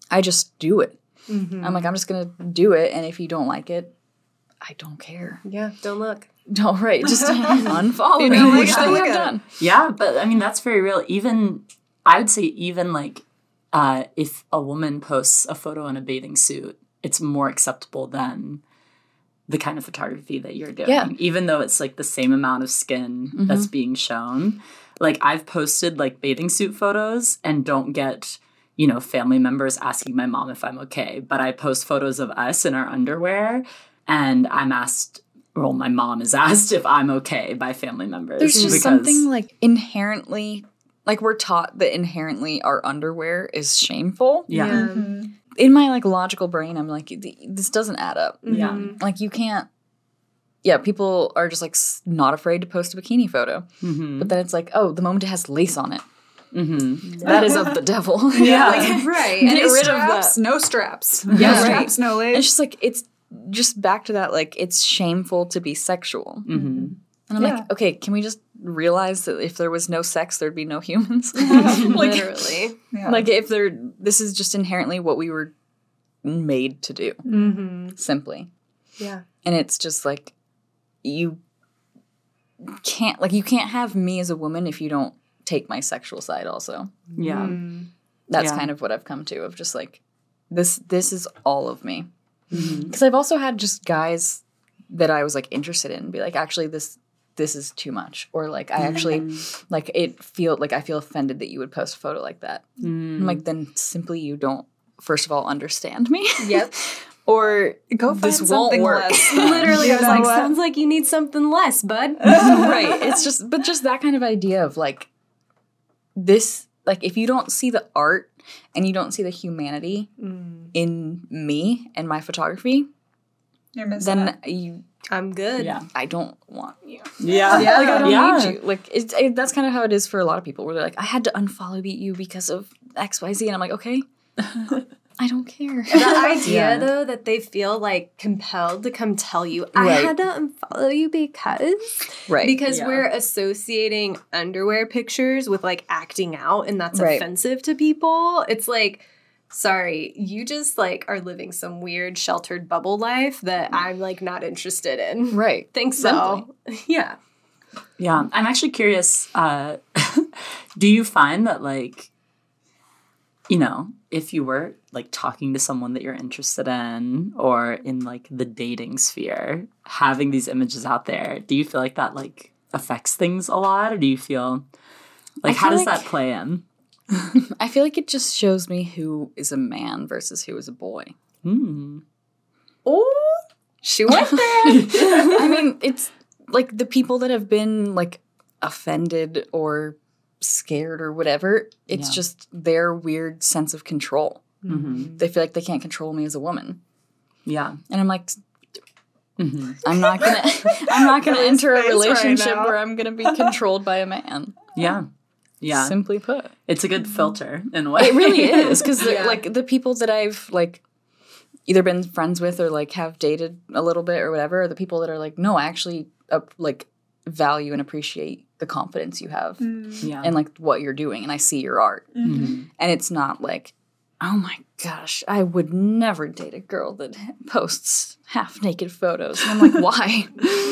I just do it. Mm-hmm. I'm like, I'm just going to do it. And if you don't like it, I don't care. Yeah. Don't look. Don't, right. Just unfollow You me, don't like which it, they don't have look at it. done. Yeah, but I mean that's very real. Even I would say even like uh, if a woman posts a photo in a bathing suit, it's more acceptable than the kind of photography that you're doing. Yeah. Even though it's like the same amount of skin mm-hmm. that's being shown. Like I've posted like bathing suit photos and don't get you know family members asking my mom if I'm okay, but I post photos of us in our underwear and I'm asked well, my mom is asked if I'm okay by family members. There's just something like inherently like we're taught that inherently our underwear is shameful. Yeah. Mm-hmm. In my like logical brain, I'm like, this doesn't add up. Yeah. Like you can't. Yeah, people are just like not afraid to post a bikini photo, Mm-hmm. but then it's like, oh, the moment it has lace on it, Mm-hmm. that is of the devil. Yeah. like, right. Get Any rid of that. no straps. Yeah, no straps, no lace. it's just like it's just back to that like it's shameful to be sexual. Mm-hmm. And I'm Yeah. like, okay, can we just realize that if there was no sex, there'd be no humans? like, Literally. Yeah. like if there, this is just inherently what we were made to do, Mm-hmm. simply. Yeah. And it's just like you can't, like, you can't have me as a woman if you don't take my sexual side. Also, Yeah. that's Yeah. kind of what I've come to of just like this. This is all of me. Mm-hmm. Because I've also had just guys that I was like interested in be like, actually, this this is too much, or like I actually mm. like it feel like I feel offended that you would post a photo like that. I'm like, then simply you don't first of all understand me, Yep. or Go find this won't something work. less. Literally, I was like, what? sounds like you need something less, bud. right. It's just, but just that kind of idea of like this, like if you don't see the art and you don't see the humanity mm. in me and my photography, then it. you, I'm good. Yeah. I don't want you. Yeah. Yeah, like I don't Yeah. need you. Like it's it, that's kind of how it is for a lot of people, where they're like, I had to unfollow you because of X, Y, Z, and I'm like, okay, I don't care. The idea, Yeah. though, that they feel like compelled to come tell you, I Right. had to unfollow you because. right. Because Yeah. we're associating underwear pictures with like acting out, and that's Right. offensive to people. It's like, sorry, you just like are living some weird sheltered bubble life that I'm like not interested in. right. Think so. Yeah. Yeah, I'm actually curious. Uh, do you find that, like, you know, if you were like talking to someone that you're interested in, or in like the dating sphere, having these images out there, do you feel like that like affects things a lot, or do you feel like how does like- that play in? I feel like it just shows me who is a man versus who is a boy. Hmm. Oh, she went there. I mean, it's like the people that have been like offended or scared or whatever. It's Yeah. just their weird sense of control. hmm They feel like they can't control me as a woman, Yeah. and I'm like, hmm I'm not gonna, I'm not gonna enter a face right relationship where I'm gonna be controlled by a man. Yeah. Yeah. Simply put. it's a good filter in a way. It really is because Yeah. like the people that I've like either been friends with or like have dated a little bit or whatever are the people that are like, no, I actually uh, like value and appreciate the confidence you have yeah. and like what you're doing, and I see your art, Mhm. and it's not like. Oh my gosh, I would never date a girl that posts half naked photos. And I'm like, why?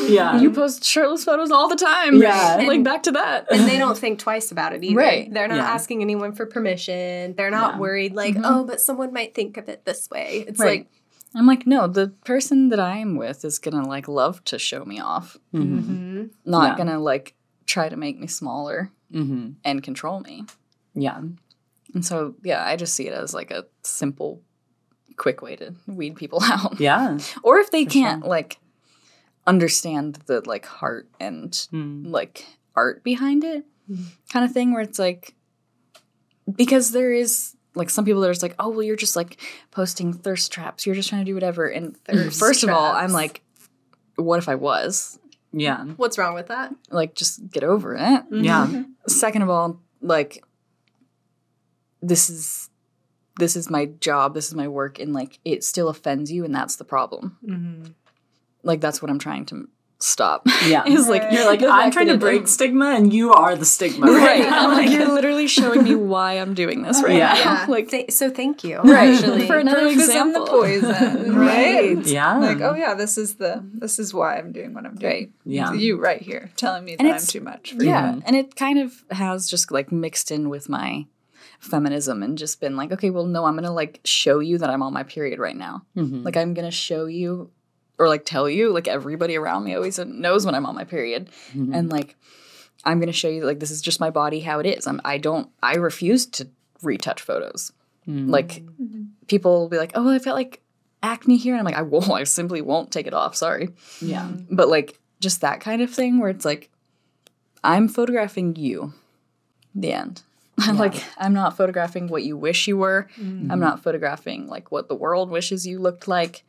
Yeah. you post shirtless photos all the time. Yeah. Like back to that. And they don't think twice about it either. Right. They're not Yeah. asking anyone for permission. They're not Yeah. worried, like, oh, but someone might think of it this way. It's Right. like, I'm like, no, the person that I am with is gonna like love to show me off. Mhm. not Yeah. gonna like try to make me smaller Mhm. and control me. Yeah. And so yeah, I just see it as like a simple, quick way to weed people out. Yeah. Or if they can't sure. like understand the like heart and Mm. like art behind it, kind of thing, where it's like because there is like some people that are just like, oh well, you're just like posting thirst traps. You're just trying to do whatever. And Thirst first of all, I'm like, what if I was? Yeah. what's wrong with that? Like, just get over it. Yeah. second of all like this is this is my job this is my work and like it still offends you and that's the problem mm-hmm. like that's what i'm trying to stop Yeah. is like You're like, the I'm trying to it- break stigma and you are the stigma. right now. I'm like you're literally showing me why i'm doing this right Yeah. now Yeah. like Th- so thank you. Right. Actually. For another Proof is in the poison, right? Yeah. Like, oh yeah, this is the this is why I'm doing what I'm doing. Right. Yeah. You right here telling me that I'm too much for yeah you. and it kind of has just like mixed in with my feminism and just been like okay well no i'm gonna like show you that i'm on my period right now Mhm. Like I'm gonna show you or like tell you, like everybody around me always knows when I'm on my period. Mhm. And like I'm gonna show you like this is just my body how it is. I'm I don't I refuse to retouch photos. Mhm. Like people will be like, Oh, I've got like acne here. And I'm like, I won't, I simply won't take it off, sorry. yeah. But like just that kind of thing where it's like I'm photographing you. the end. like I'm not photographing what you wish you were. I'm not photographing like what the world wishes you looked like.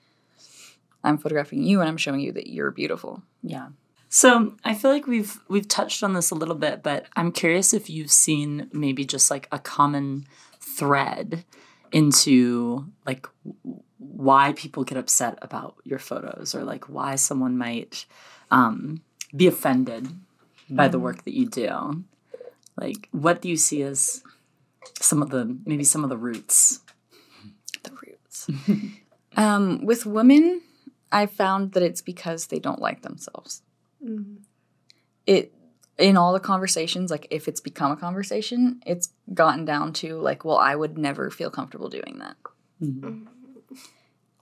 I'm photographing you and I'm showing you that you're beautiful. Yeah. So I feel like we've we've touched on this a little bit, but I'm curious if you've seen maybe just like a common thread into like why people get upset about your photos or like why someone might um, be offended by the work that you do. Like, what do you see as some of the maybe some of the roots? The roots. um, with women, I found that it's because they don't like themselves. Mm-hmm. It in all the conversations, like if it's become a conversation, it's gotten down to like, well, I would never feel comfortable doing that. Mm-hmm. Mm-hmm.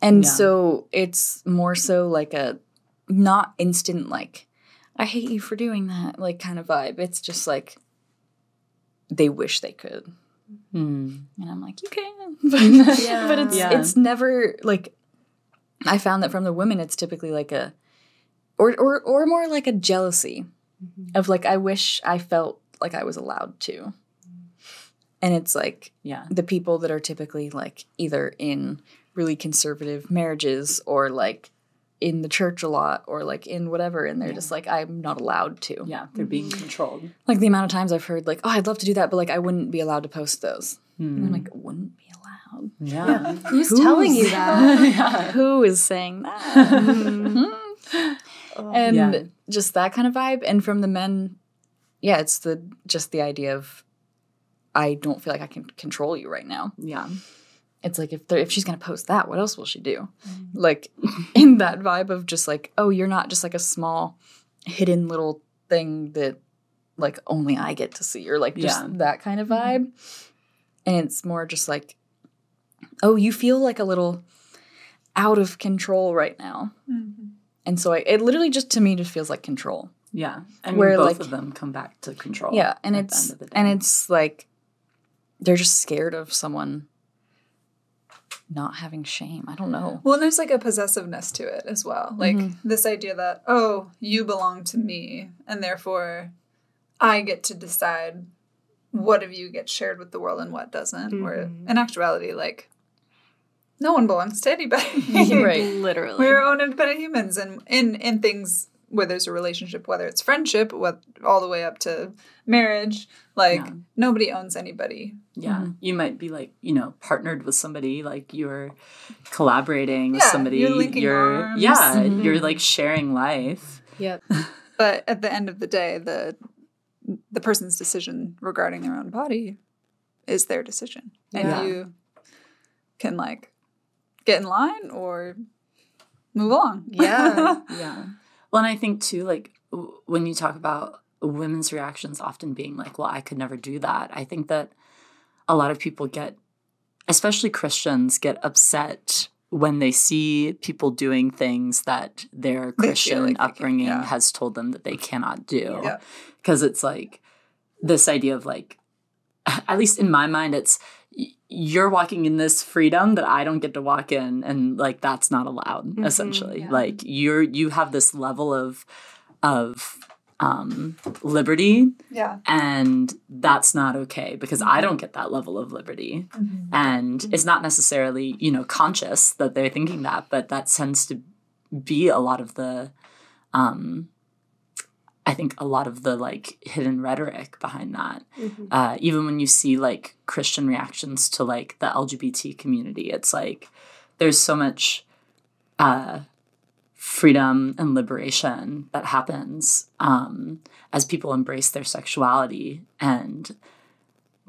And Yeah. so it's more so like a not instant like I hate you for doing that like kind of vibe. It's just like they wish they could. Hmm. And I'm like, you can. but, but it's Yeah. it's never like I found that from the women it's typically like a or or or more like a jealousy of like I wish I felt like I was allowed to. And it's like Yeah. the people that are typically like either in really conservative marriages or like in the church a lot or like in whatever and they're just like I'm not allowed to. Yeah. They're being mm-hmm. controlled. Like the amount of times I've heard like, "Oh, I'd love to do that, but like I wouldn't be allowed to post those." And I'm hmm. like, "Wouldn't be allowed?" Yeah. Who's telling you that? Who is saying that? and Yeah. just that kind of vibe. And from the men, yeah, it's the just the idea of I don't feel like I can control you right now. Yeah. It's like if they're, if she's gonna post that, what else will she do? Mm-hmm. Like in that vibe of just like, oh, you're not just like a small hidden little thing that like only I get to see, or like just Yeah. that kind of mm-hmm. vibe. And it's more just like, oh, you feel like a little out of control right now. Mm-hmm. And so I, it literally just to me just feels like control. Yeah. I mean, Where, both like- of them come back to control. Yeah, and it's end of the day. and it's like they're just scared of someone not having shame. I don't know. Well, there's like a possessiveness to it as well. Like Mm-hmm. this idea that, oh, you belong to me, and therefore I get to decide what of you gets shared with the world and what doesn't. Where Mm-hmm. in actuality, like, no one belongs to anybody. right. Literally. We're our own independent humans, and in in things where it's a relationship, whether it's friendship, what all the way up to marriage, like Yeah. nobody owns anybody. Yeah. Mm-hmm. You might be like, you know, partnered with somebody, like you're collaborating with Yeah, somebody. you're linking arms. Yeah. Mm-hmm. You're like sharing life. Yep. But at the end of the day, the the person's decision regarding their own body is their decision, and Yeah. you can like get in line or move along. Yeah. Yeah. Well, and I think too, like w- when you talk about women's reactions often being like, well, I could never do that. I think that a lot of people get, especially Christians, get upset when they see people doing things that their Christian like can- upbringing yeah. has told them that they cannot do. Yeah. Because it's like this idea of like, at least in my mind, it's you're walking in this freedom that I don't get to walk in, and like that's not allowed. essentially, like you're you have this level of of um, liberty, Yeah. and that's not okay because I don't get that level of liberty, and it's not necessarily you know conscious that they're thinking that, but that tends to be a lot of the um, I think a lot of the like hidden rhetoric behind that. Uh, even when you see like Christian reactions to like the LGBT community, it's like there's so much uh, freedom and liberation that happens um, as people embrace their sexuality and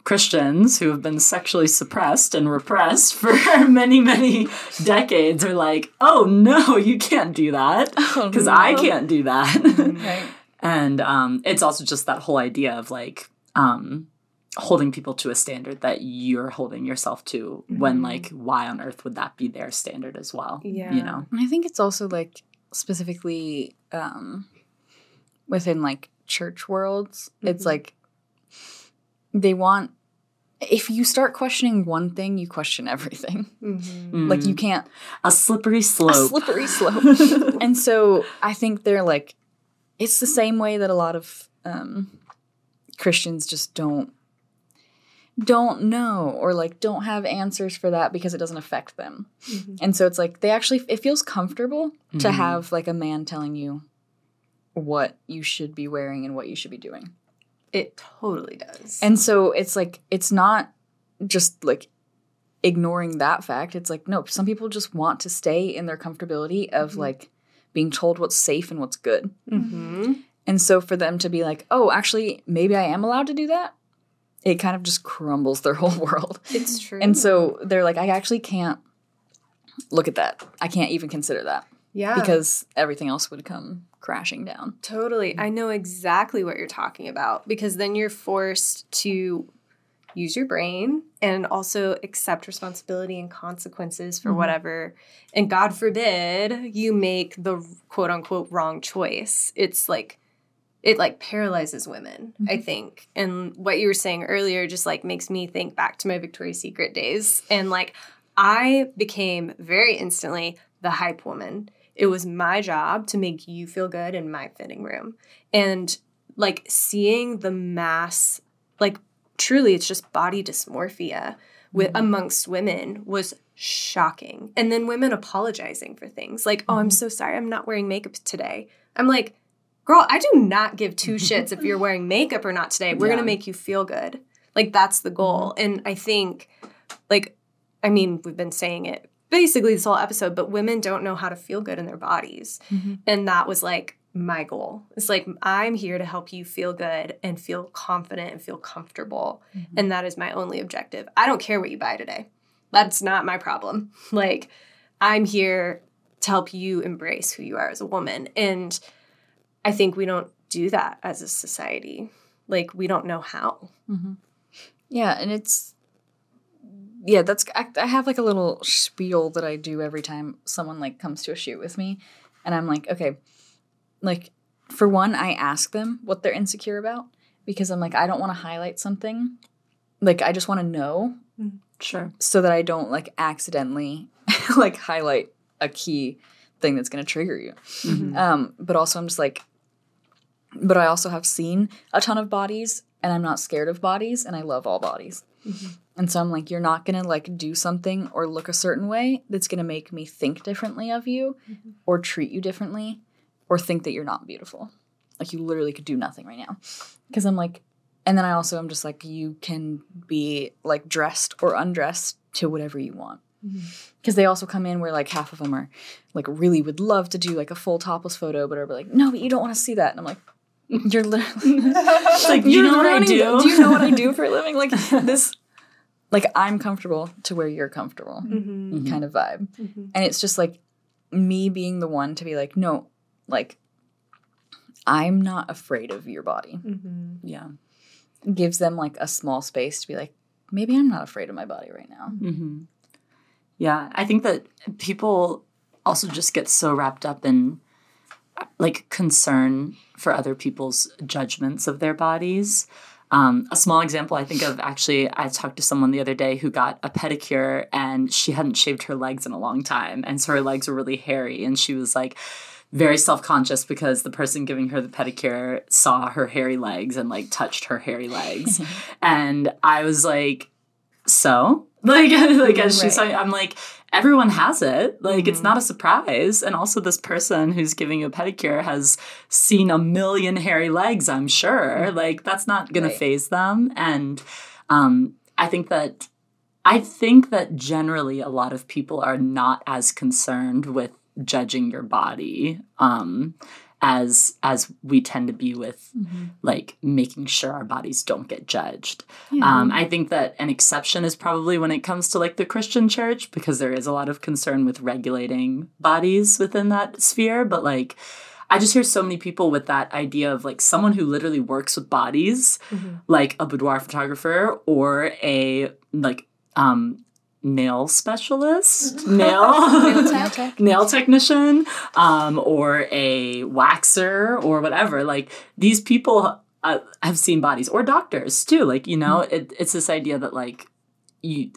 Christians who have been sexually suppressed and repressed for many, many decades are like, oh no, you can't do that because I can't do that. Right. And um, it's also just that whole idea of like um, holding people to a standard that you're holding yourself to when like why on earth would that be their standard as well? Yeah. You know? And I think it's also like specifically um, within like church worlds, it's like they want if you start questioning one thing, you question everything. Like you can't A slippery slope. a slippery slope. and so I think they're like, it's the same way that a lot of um, Christians just don't don't know or like don't have answers for that because it doesn't affect them. And so it's like they actually it feels comfortable to Mhm. have like a man telling you what you should be wearing and what you should be doing. It totally does. And so it's like it's not just like ignoring that fact. It's like no, some people just want to stay in their comfortability of like being told what's safe and what's good. hmm And so for them to be like, "Oh, actually maybe I am allowed to do that." It kind of just crumbles their whole world. It's true. And so they're like, "I actually can't look at that. I can't even consider that yeah, because everything else would come crashing down." Totally. I know exactly what you're talking about because then you're forced to use your brain and also accept responsibility and consequences for mm-hmm. whatever. And God forbid you make the quote unquote wrong choice. It's like, it like paralyzes women, I mm-hmm. think. And what you were saying earlier just like makes me think back to my Victoria's Secret days. And like, I became very instantly the hype woman. It was my job to make you feel good in my fitting room. And like seeing the mass, like truly, it's just body dysmorphia with mm-hmm. amongst women was shocking. And then women apologizing for things like, oh, I'm mm-hmm. so sorry, I'm not wearing makeup today. I'm like, girl, I do not give two shits if you're wearing makeup or not today. We're Yeah. gonna make you feel good. Like that's the goal. Mm-hmm. And I think, like, I mean, we've been saying it basically this whole episode, but women don't know how to feel good in their bodies. And that was like my goal. It's like I'm here to help you feel good and feel confident and feel comfortable. Mm-hmm. And that is my only objective. I don't care what you buy today. That's not my problem. Like I'm here to help you embrace who you are as a woman. And I think we don't do that as a society. Like we don't know how. Mm-hmm. Yeah, and it's yeah, that's I, I have like a little spiel that I do every time someone like comes to a shoot with me, and I'm like, okay, like for one, I ask them what they're insecure about because I'm like, I don't want to highlight something, like I just want to know mm, Sure. so that I don't like accidentally like highlight a key thing that's going to trigger you. Mm-hmm. Mm-hmm. Um, but also, I'm just like, but I also have seen a ton of bodies and I'm not scared of bodies and I love all bodies. Mm-hmm. And so I'm like, you're not going to like do something or look a certain way that's going to make me think differently of you or treat you differently or think that you're not beautiful. Like, you literally could do nothing right now. Because I'm like, and then I also am just like, you can be like dressed or undressed to whatever you want. Because they also come in where like half of them are like really would love to do like a full topless photo, but are like, no, but you don't want to see that. And I'm like, you're literally like, you know what I do? do you know what I do for a living? Like this, like I'm comfortable to where you're comfortable Mm-hmm. kind of vibe. And it's just like me being the one to be like, no, like I'm not afraid of your body. Yeah. Gives them like a small space to be like, maybe I'm not afraid of my body right now. hmm Yeah, I think that people also just get so wrapped up in like concern for other people's judgments of their bodies. Um, a small example I think of actually, I talked to someone the other day who got a pedicure and she hadn't shaved her legs in a long time. And so her legs were really hairy. And she was like very self conscious because the person giving her the pedicure saw her hairy legs and like touched her hairy legs. and I was like, so? Like, like as she's Right. saying, I'm like, everyone has it. Like, it's not a surprise. And also, this person who's giving you a pedicure has seen a million hairy legs, I'm sure. Like, that's not Right. to faze them. And um, I think that. I think that generally a lot of people are not as concerned with judging your body um, as as we tend to be with like making sure our bodies don't get judged. Um, I think that an exception is probably when it comes to like the Christian church because there is a lot of concern with regulating bodies within that sphere. But like, I just hear so many people with that idea of like someone who literally works with bodies, like a boudoir photographer or a like um nail specialist, nail nail technician, um, or a waxer or whatever. Like these people uh, have seen bodies or doctors too. Like you know, it, it's this idea that like you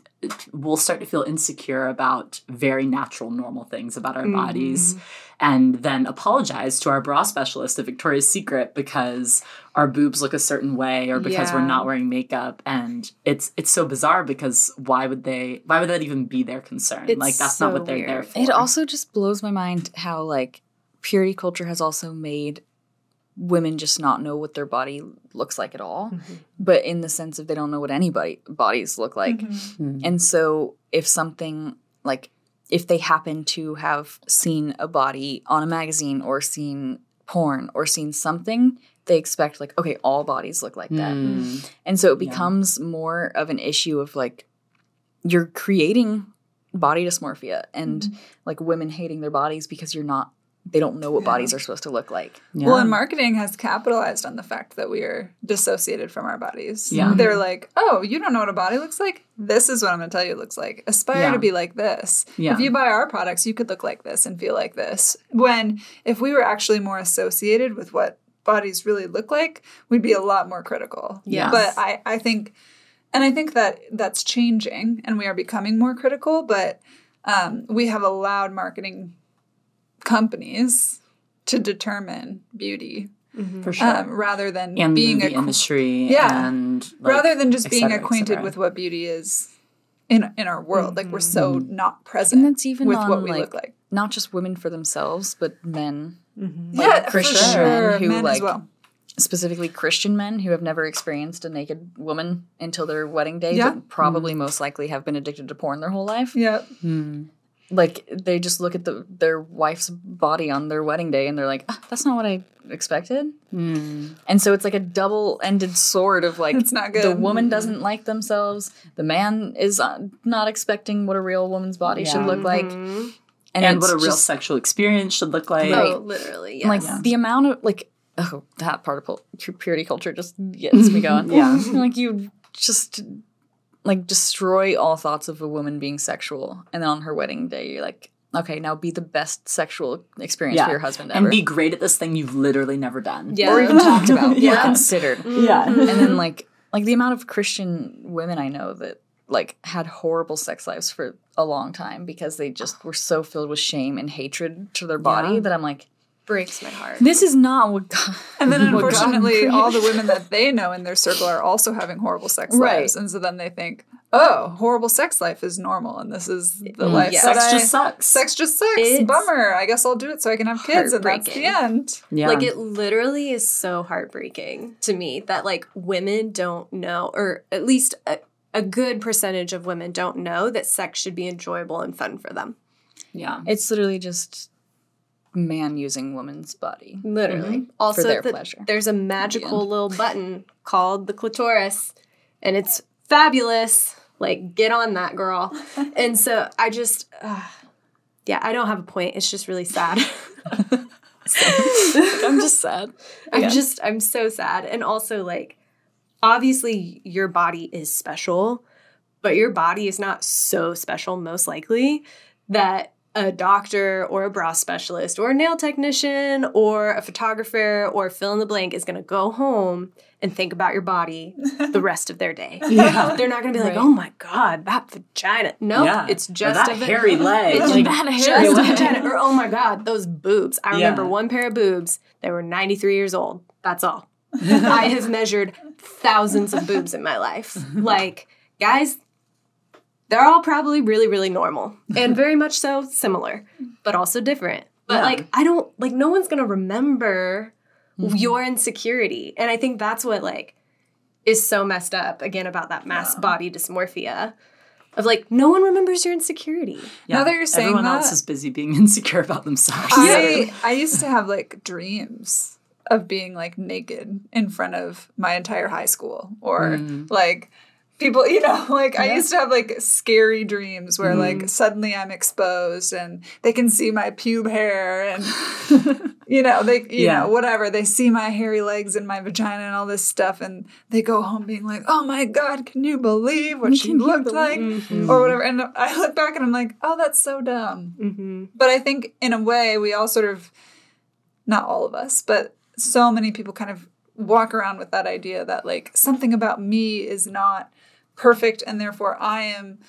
we'll start to feel insecure about very natural normal things about our bodies mm. and then apologize to our bra specialist at Victoria's Secret because our boobs look a certain way or because we're not wearing makeup. And it's it's so bizarre because why would they why would that even be their concern? It's like that's so not what they're there for It also just blows my mind how like purity culture has also made women just not know what their body looks like at all, but in the sense of they don't know what anybody bodies look like. Mm. And so if something like if they happen to have seen a body on a magazine or seen porn or seen something, they expect like okay, all bodies look like that. Mm. And so it Yeah. becomes more of an issue of like you're creating body dysmorphia and Mm-hmm. like women hating their bodies because you're not they don't know what bodies are supposed to look like. Yeah. Well, and marketing has capitalized on the fact that we are dissociated from our bodies. Yeah. They're like, oh, you don't know what a body looks like? This is what I'm going to tell you it looks like. Aspire Yeah. to be like this. Yeah. If you buy our products, you could look like this and feel like this. When if we were actually more associated with what bodies really look like, we'd be a lot more critical. Yeah. But I, I think, and I think that that's changing and we are becoming more critical, but um, we have allowed marketing companies to determine beauty for sure um, rather than and being the acqu- industry Yeah. and like, rather than just et being acquainted with what beauty is in in our world. Like we're so Mm-hmm. not present And that's even with on what we like, look like. not just women for themselves, but men, yeah, Christian for sure. men who, Men as like, well. specifically Christian men who have never experienced a naked woman until their wedding day, Yeah. but probably most likely have been addicted to porn their whole life. Yeah. Like they just look at the their wife's body on their wedding day and they're like, ah, "That's not what I expected." And so it's like a double-ended sword of like It's not the woman doesn't like themselves, the man is uh, not expecting what a real woman's body should look like, Mhm. and, and what a real just- sexual experience should look like Oh, literally. Yes. like the amount of like oh that part of purity culture just gets me going Yeah. like you just like destroy all thoughts of a woman being sexual and then on her wedding day you're like okay now be the best sexual experience Yeah. for your husband ever. and ever be great at this thing you've literally never done Yeah. or even talked about Yeah. or considered yeah mm-hmm. and then like like the amount of christian women i know that like had horrible sex lives for a long time because they just were so filled with shame and hatred to their body Yeah. that i'm like breaks my heart. this is not what God, And then unfortunately, all the women that they know in their circle are also having horrible sex Right. lives, and so then they think, "Oh, horrible sex life is normal, and this is the mm, life yeah. that sex I- just sucks Sex just sucks. It's Bummer. I guess I'll do it so I can have kids, and that's the heartbreaking. end. yeah Like it literally is so heartbreaking to me that like women don't know, or at least a, a good percentage of women don't know that sex should be enjoyable and fun for them. yeah It's literally just man using woman's body. Literally. Also, their that pleasure. there's a magical little button called the clitoris, and it's fabulous. Like, get on that, girl. and so I just, uh, yeah, I don't have a point. It's just really sad. I'm just sad. I'm just, I'm so sad. And also, like, obviously, your body is special, but your body is not so special, most likely, that a doctor or a bra specialist or a nail technician or a photographer or fill in the blank is going to go home and think about your body the rest of their day. Yeah. They're not going to be like, Right. oh my God, that vagina. No, yeah it's Or just that a hairy leg It's like, that just hairy a leg. vagina. Or oh my god, those boobs. I remember Yeah. one pair of boobs. They were 93 years old. That's all. I have measured thousands of boobs in my life. Like, guys, they're all probably really, really normal and very much so similar, but also different. But Yeah. like, I don't like no one's gonna remember your insecurity. And I think that's what like is so messed up again about that mass body dysmorphia. Of like, no one remembers your insecurity. yeah, Now that you're saying everyone that- else is busy being insecure about themselves I I used to have like dreams of being like naked in front of my entire high school or Mm. like people you know like I used to have like scary dreams where Mm. like suddenly I'm exposed and they can see my pube hair and you know they you Yeah. know whatever they see my hairy legs and my vagina and all this stuff and they go home being like oh my god can you believe what she looked like Mm-hmm. or whatever and I look back and I'm like oh that's so dumb Mm-hmm. but I think in a way we all sort of not all of us, but so many people kind of walk around with that idea that like something about me is not perfect and therefore I am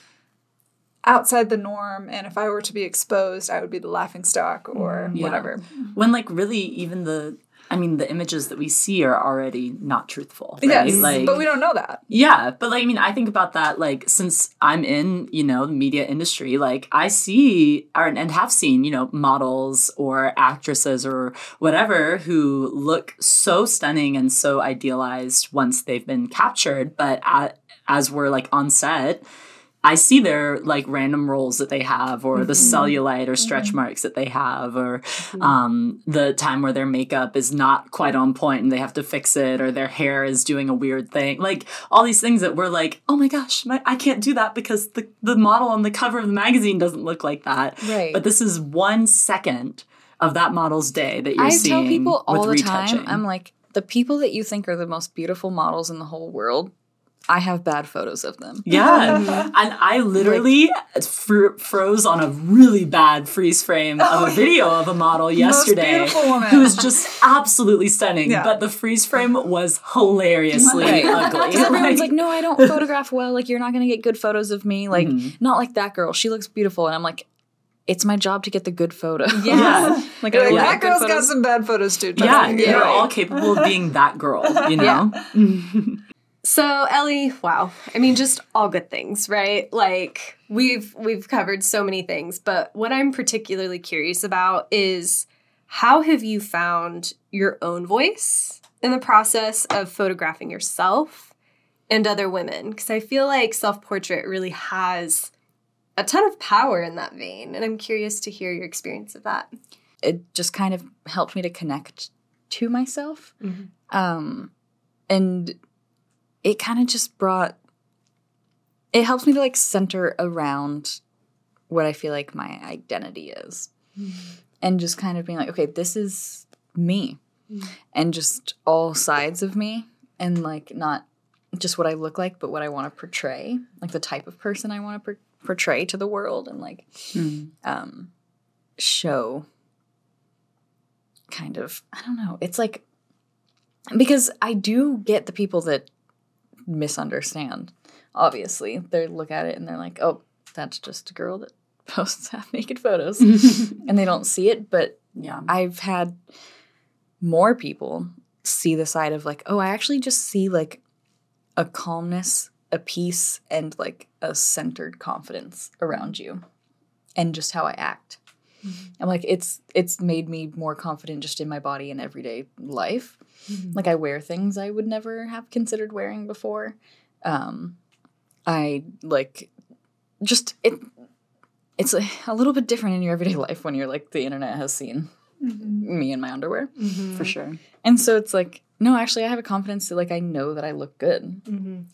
outside the norm and if I were to be exposed I would be the laughing stock mm, or Yeah. whatever. when like really even the I mean the images that we see are already not truthful. Right? Yes, Like but we don't know that. Yeah, but like I mean, I think about that like since I'm in you know the media industry, like I see or, and have seen you know models or actresses or whatever who look so stunning and so idealized once they've been captured, but at, as we're like on set. I see their like random rolls that they have, or the mm-hmm. cellulite or stretch mm-hmm. marks that they have, or mm-hmm. um, the time where their makeup is not quite on point and they have to fix it, or their hair is doing a weird thing. Like all these things that we're like, oh my gosh, my, I can't do that because the, the model on the cover of the magazine doesn't look like that. Right. But this is one second of that model's day that you're I seeing tell people all the time. I'm like, the people that you think are the most beautiful models in the whole world, I have bad photos of them. Yeah. and I literally fr- froze on a really bad freeze frame of oh, a video of a model yesterday beautiful who was just absolutely stunning. Yeah. But the freeze frame was hilariously Right. ugly. Because everyone's like, no, I don't photograph well. Like, you're not going to get good photos of me. Like, mm-hmm. not like that girl. She looks beautiful. And I'm like, it's my job to get the good photo. yeah. like, like, Yeah. that get good girl's got some bad photos too. trust Yeah, you're right. all capable of being that girl, you know? So Ellie, wow. I mean just all good things, right? Like we've we've covered so many things, but what I'm particularly curious about is how have you found your own voice in the process of photographing yourself and other women? Cuz I feel like self-portrait really has a ton of power in that vein, and I'm curious to hear your experience of that. it just kind of helped me to connect to myself. Mhm. Um, and it kind of just brought, it helps me to like center around what I feel like my identity is. Mm-hmm. And just kind of being like, okay, this is me. Mm-hmm. And just all sides of me. And like, not just what I look like, but what I want to portray, like the type of person I want to per- portray to the world and like mm-hmm. um, show kind of i don't know it's like because i do get the people that misunderstand obviously they look at it and they're like oh that's just a girl that posts half naked photos and they don't see it but Yeah. i've had more people see the side of like oh i actually just see like a calmness a peace and like a centered confidence around you and just how i act mm-hmm. I'm like it's it's made me more confident just in my body and everyday life. Mm-hmm. Like I wear things I would never have considered wearing before. Um I like just it it's a, a little bit different in your everyday life when you're like the internet has seen mm-hmm. me in my underwear. Mm-hmm. For sure. And so it's like no, actually I have a confidence that like I know that I look good.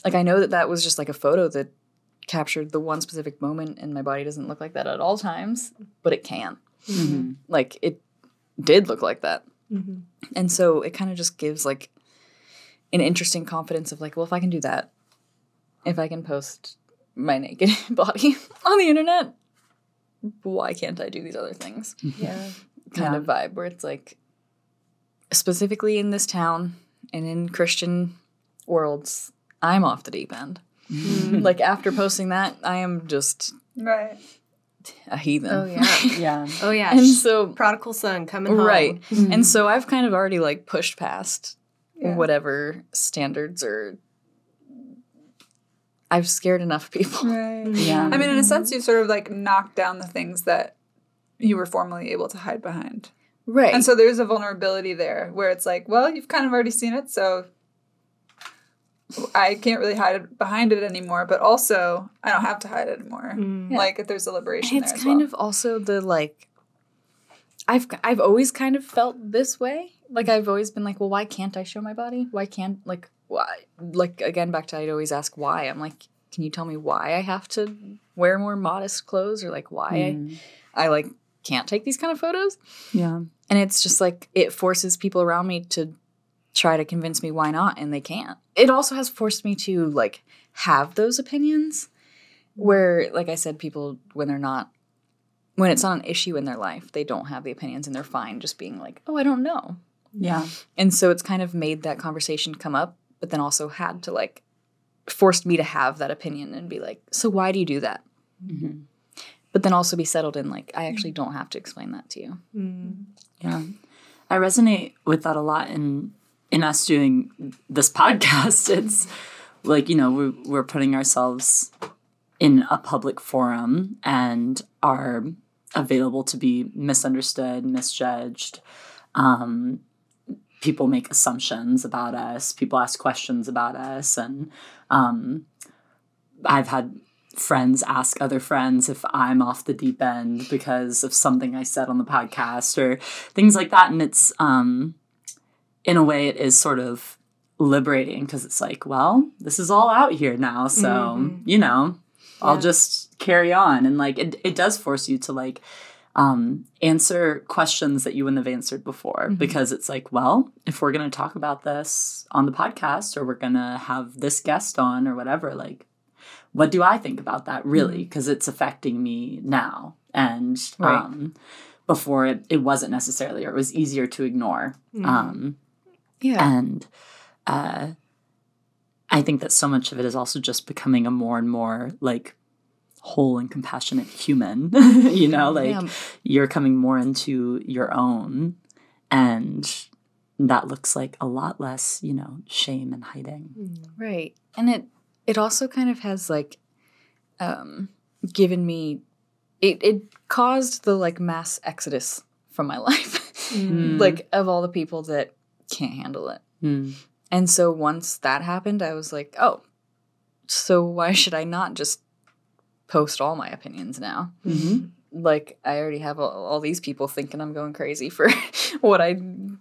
Like I know that that was just like a photo that captured the one specific moment and my body doesn't look like that at all times, but it can like it did look like that Mm-hmm. and so it kind of just gives like an interesting confidence of like well if i can do that if i can post my naked body on the internet why can't i do these other things mm-hmm. Yeah. kind Yeah. of vibe where it's like specifically in this town and in christian worlds i'm off the deep end mm-hmm. like after posting that i am just Right. A heathen Oh yeah. Yeah. Oh yeah. and so Prodigal son coming home. Right. Mm-hmm. And so I've kind of already like pushed past Yeah. whatever standards or I've scared enough people. Right. Yeah. I mean, in a sense, you sort of like knocked down the things that you were formerly able to hide behind. Right. And so there's a vulnerability there where it's like, well, you've kind of already seen it, so I can't really hide it behind it anymore, but also I don't have to hide it anymore. Yeah. Like if there's a liberation and it's there as kind well. of also the like I've I've always kind of felt this way. Like I've always been like, well, why can't I show my body? Why can't like why like again back to I'd always ask why. I'm like, can you tell me why I have to wear more modest clothes or like why I, mm. I like can't take these kind of photos? Yeah. And it's just like it forces people around me to try to convince me why not, and they can't. It also has forced me to like have those opinions where, like I said, people when they're not when it's not an issue in their life, they don't have the opinions and they're fine just being like, oh, I don't know. Yeah. And so it's kind of made that conversation come up, but then also had to like forced me to have that opinion and be like, so why do you do that? Mhm. But then also be settled in like, I actually don't have to explain that to you. Yeah. I resonate with that a lot in in us doing this podcast. It's like, you know, we're, we're putting ourselves in a public forum and are available to be misunderstood, misjudged. Um, people make assumptions about us, people ask questions about us. And um, I've had friends ask other friends if I'm off the deep end because of something I said on the podcast or things like that. And it's, um, in a way, it is sort of liberating because it's like, well, this is all out here now. So, you know, I'll just carry on. And like, it, it does force you to like, um, answer questions that you wouldn't have answered before because it's like, well, if we're going to talk about this on the podcast or we're going to have this guest on or whatever, like, what do I think about that really? Because it's affecting me now. And Right. um, before it, it wasn't necessarily, or it was easier to ignore. Um, Yeah. and uh, I think that so much of it is also just becoming a more and more like whole and compassionate human. you know, like Yeah. you're coming more into your own, and that looks like a lot less, you know, shame and hiding. Right. And it it also kind of has like um given me it it caused the like mass exodus from my life. like of all the people that can't handle it. Mm. And so once that happened, I was like, "Oh, so why should I not just post all my opinions now?" Mhm. Like I already have all, all these people thinking I'm going crazy for what I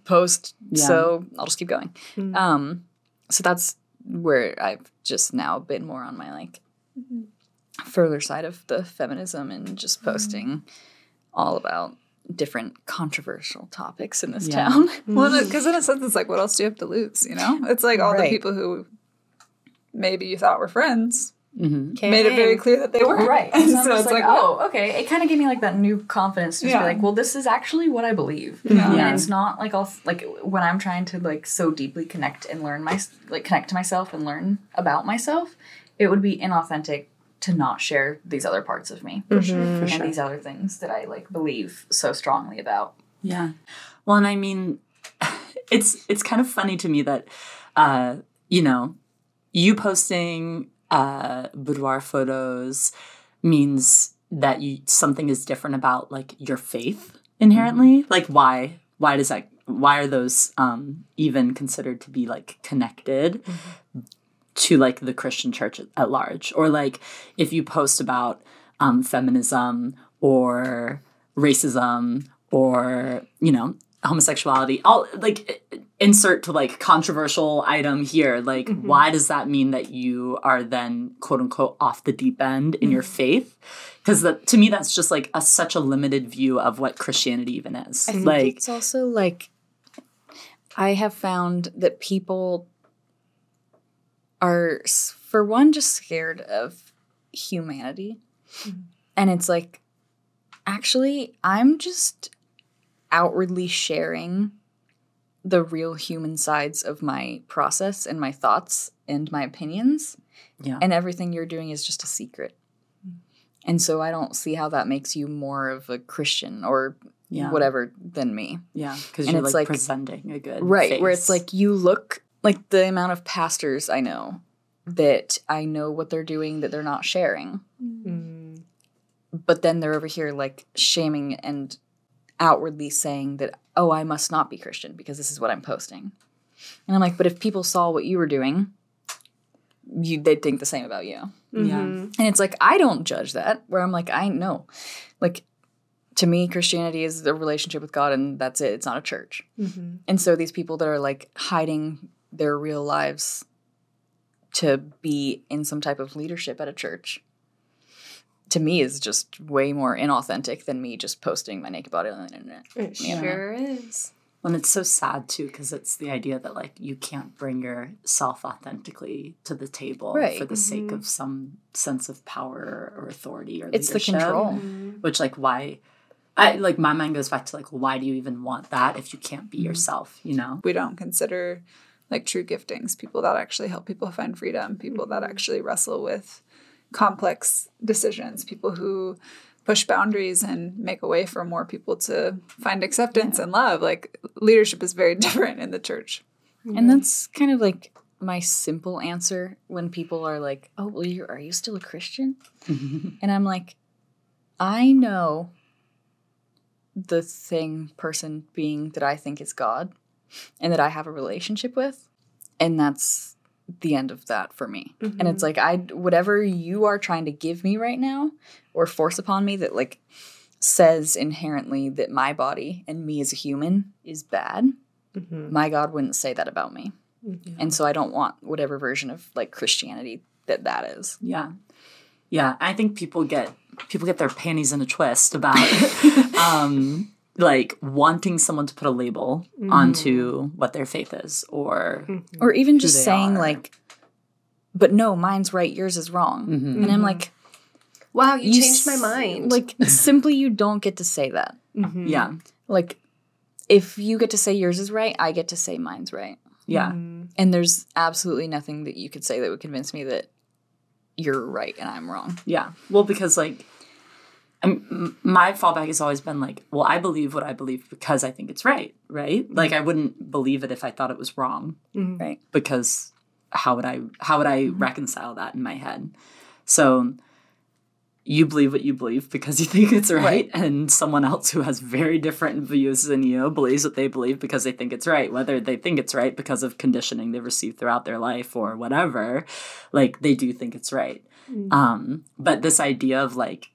post, Yeah. so I'll just keep going. Um, so that's where I've just now been more on my like further side of the feminism and just posting all about different controversial topics in this Yeah. town. Well, because in a sense, it's like, what else do you have to lose? You know, it's like all the people who maybe you thought were friends Mhm. made it very clear that they were Right. And so, so it's like, like, oh, okay. It kind of gave me like that new confidence to just Yeah. be like, well, this is actually what I believe. Yeah. Yeah. And it's not like I'll like when I'm trying to like so deeply connect and learn my like connect to myself and learn about myself, it would be inauthentic to not share these other parts of me For sure. And sure. these other things that I like believe so strongly about. Yeah. Well, and I mean, it's it's kind of funny to me that, uh, you know, you posting uh, boudoir photos means that you something is different about like your faith inherently. Like, why? Why does that? Why are those um, even considered to be like connected? To like the Christian church at, large, or like if you post about um, feminism or racism or you know homosexuality, all like insert to like controversial item here. Like, why does that mean that you are then quote unquote off the deep end in your faith? Because to me, that's just like a such a limited view of what Christianity even is. like, it's also like I have found that people are, for one, just scared of humanity. Mm-hmm. And it's like, actually, I'm just outwardly sharing the real human sides of my process and my thoughts and my opinions. yeah, And everything you're doing is just a secret. Mm. And so I don't see how that makes you more of a Christian or yeah, whatever than me. yeah, because you're it's like, like- presenting a good Right. Where it's like you look like the amount of pastors I know that I know what they're doing that they're not sharing. Mm. But then they're over here like shaming and outwardly saying that, oh, I must not be Christian because this is what I'm posting. And I'm like, but if people saw what you were doing, you they'd think the same about you. yeah. Mm-hmm. And it's like, I don't judge that, where I'm like, I know. Like, to me, Christianity is a relationship with God, and that's it. It's not a church. Mm-hmm. And so these people that are like hiding their real lives to be in some type of leadership at a church, to me, is just way more inauthentic than me just posting my naked body on the internet. It You know? sure is. And it's so sad too, because it's the idea that like you can't bring yourself authentically to the table Right. for the sake of mm-hmm. some sense of power or authority or It's the leadership. control. Mm-hmm. Which like why I like my mind goes back to like why do you even want that if you can't be mm-hmm. yourself, you know? we don't consider like true giftings, people that actually help people find freedom, people that mm-hmm. actually wrestle with complex decisions, people who push boundaries and make a way for more people to find acceptance and love. Like leadership is very different in the church. Mm-hmm. And that's kind of like my simple answer when people are like, "Oh, well, you are you still a Christian?" and I'm like, I know the thing, person, being that I think is God, and that I have a relationship with, and that's the end of that for me. And it's like I whatever you are trying to give me right now or force upon me that like says inherently that my body and me as a human is bad. My God wouldn't say that about me. And so I don't want whatever version of like Christianity that that is. Yeah. Yeah. I think people get people get their panties in a twist about um like wanting someone to put a label mm-hmm. onto what their faith is or mm-hmm. Or even just saying are. like but no, mine's right, yours is wrong. Mm-hmm. And I'm like Wow, you, you changed my mind. Like simply you don't get to say that. yeah. Like if you get to say yours is right, I get to say mine's right. Yeah. And there's absolutely nothing that you could say that would convince me that you're right and I'm wrong. Yeah. Well, because like, Um, I'm, my fallback has always been like, well, I believe what I believe because I think it's right, right? Mm-hmm. Like, I wouldn't believe it if I thought it was wrong, mm-hmm. Right. because how would I how would I mm-hmm. reconcile that in my head? So you believe what you believe because you think it's right, and someone else who has very different views than you believes what they believe because they think it's right, whether they think it's right because of conditioning they've received throughout their life or whatever, like they do think it's right. Um, but this idea of like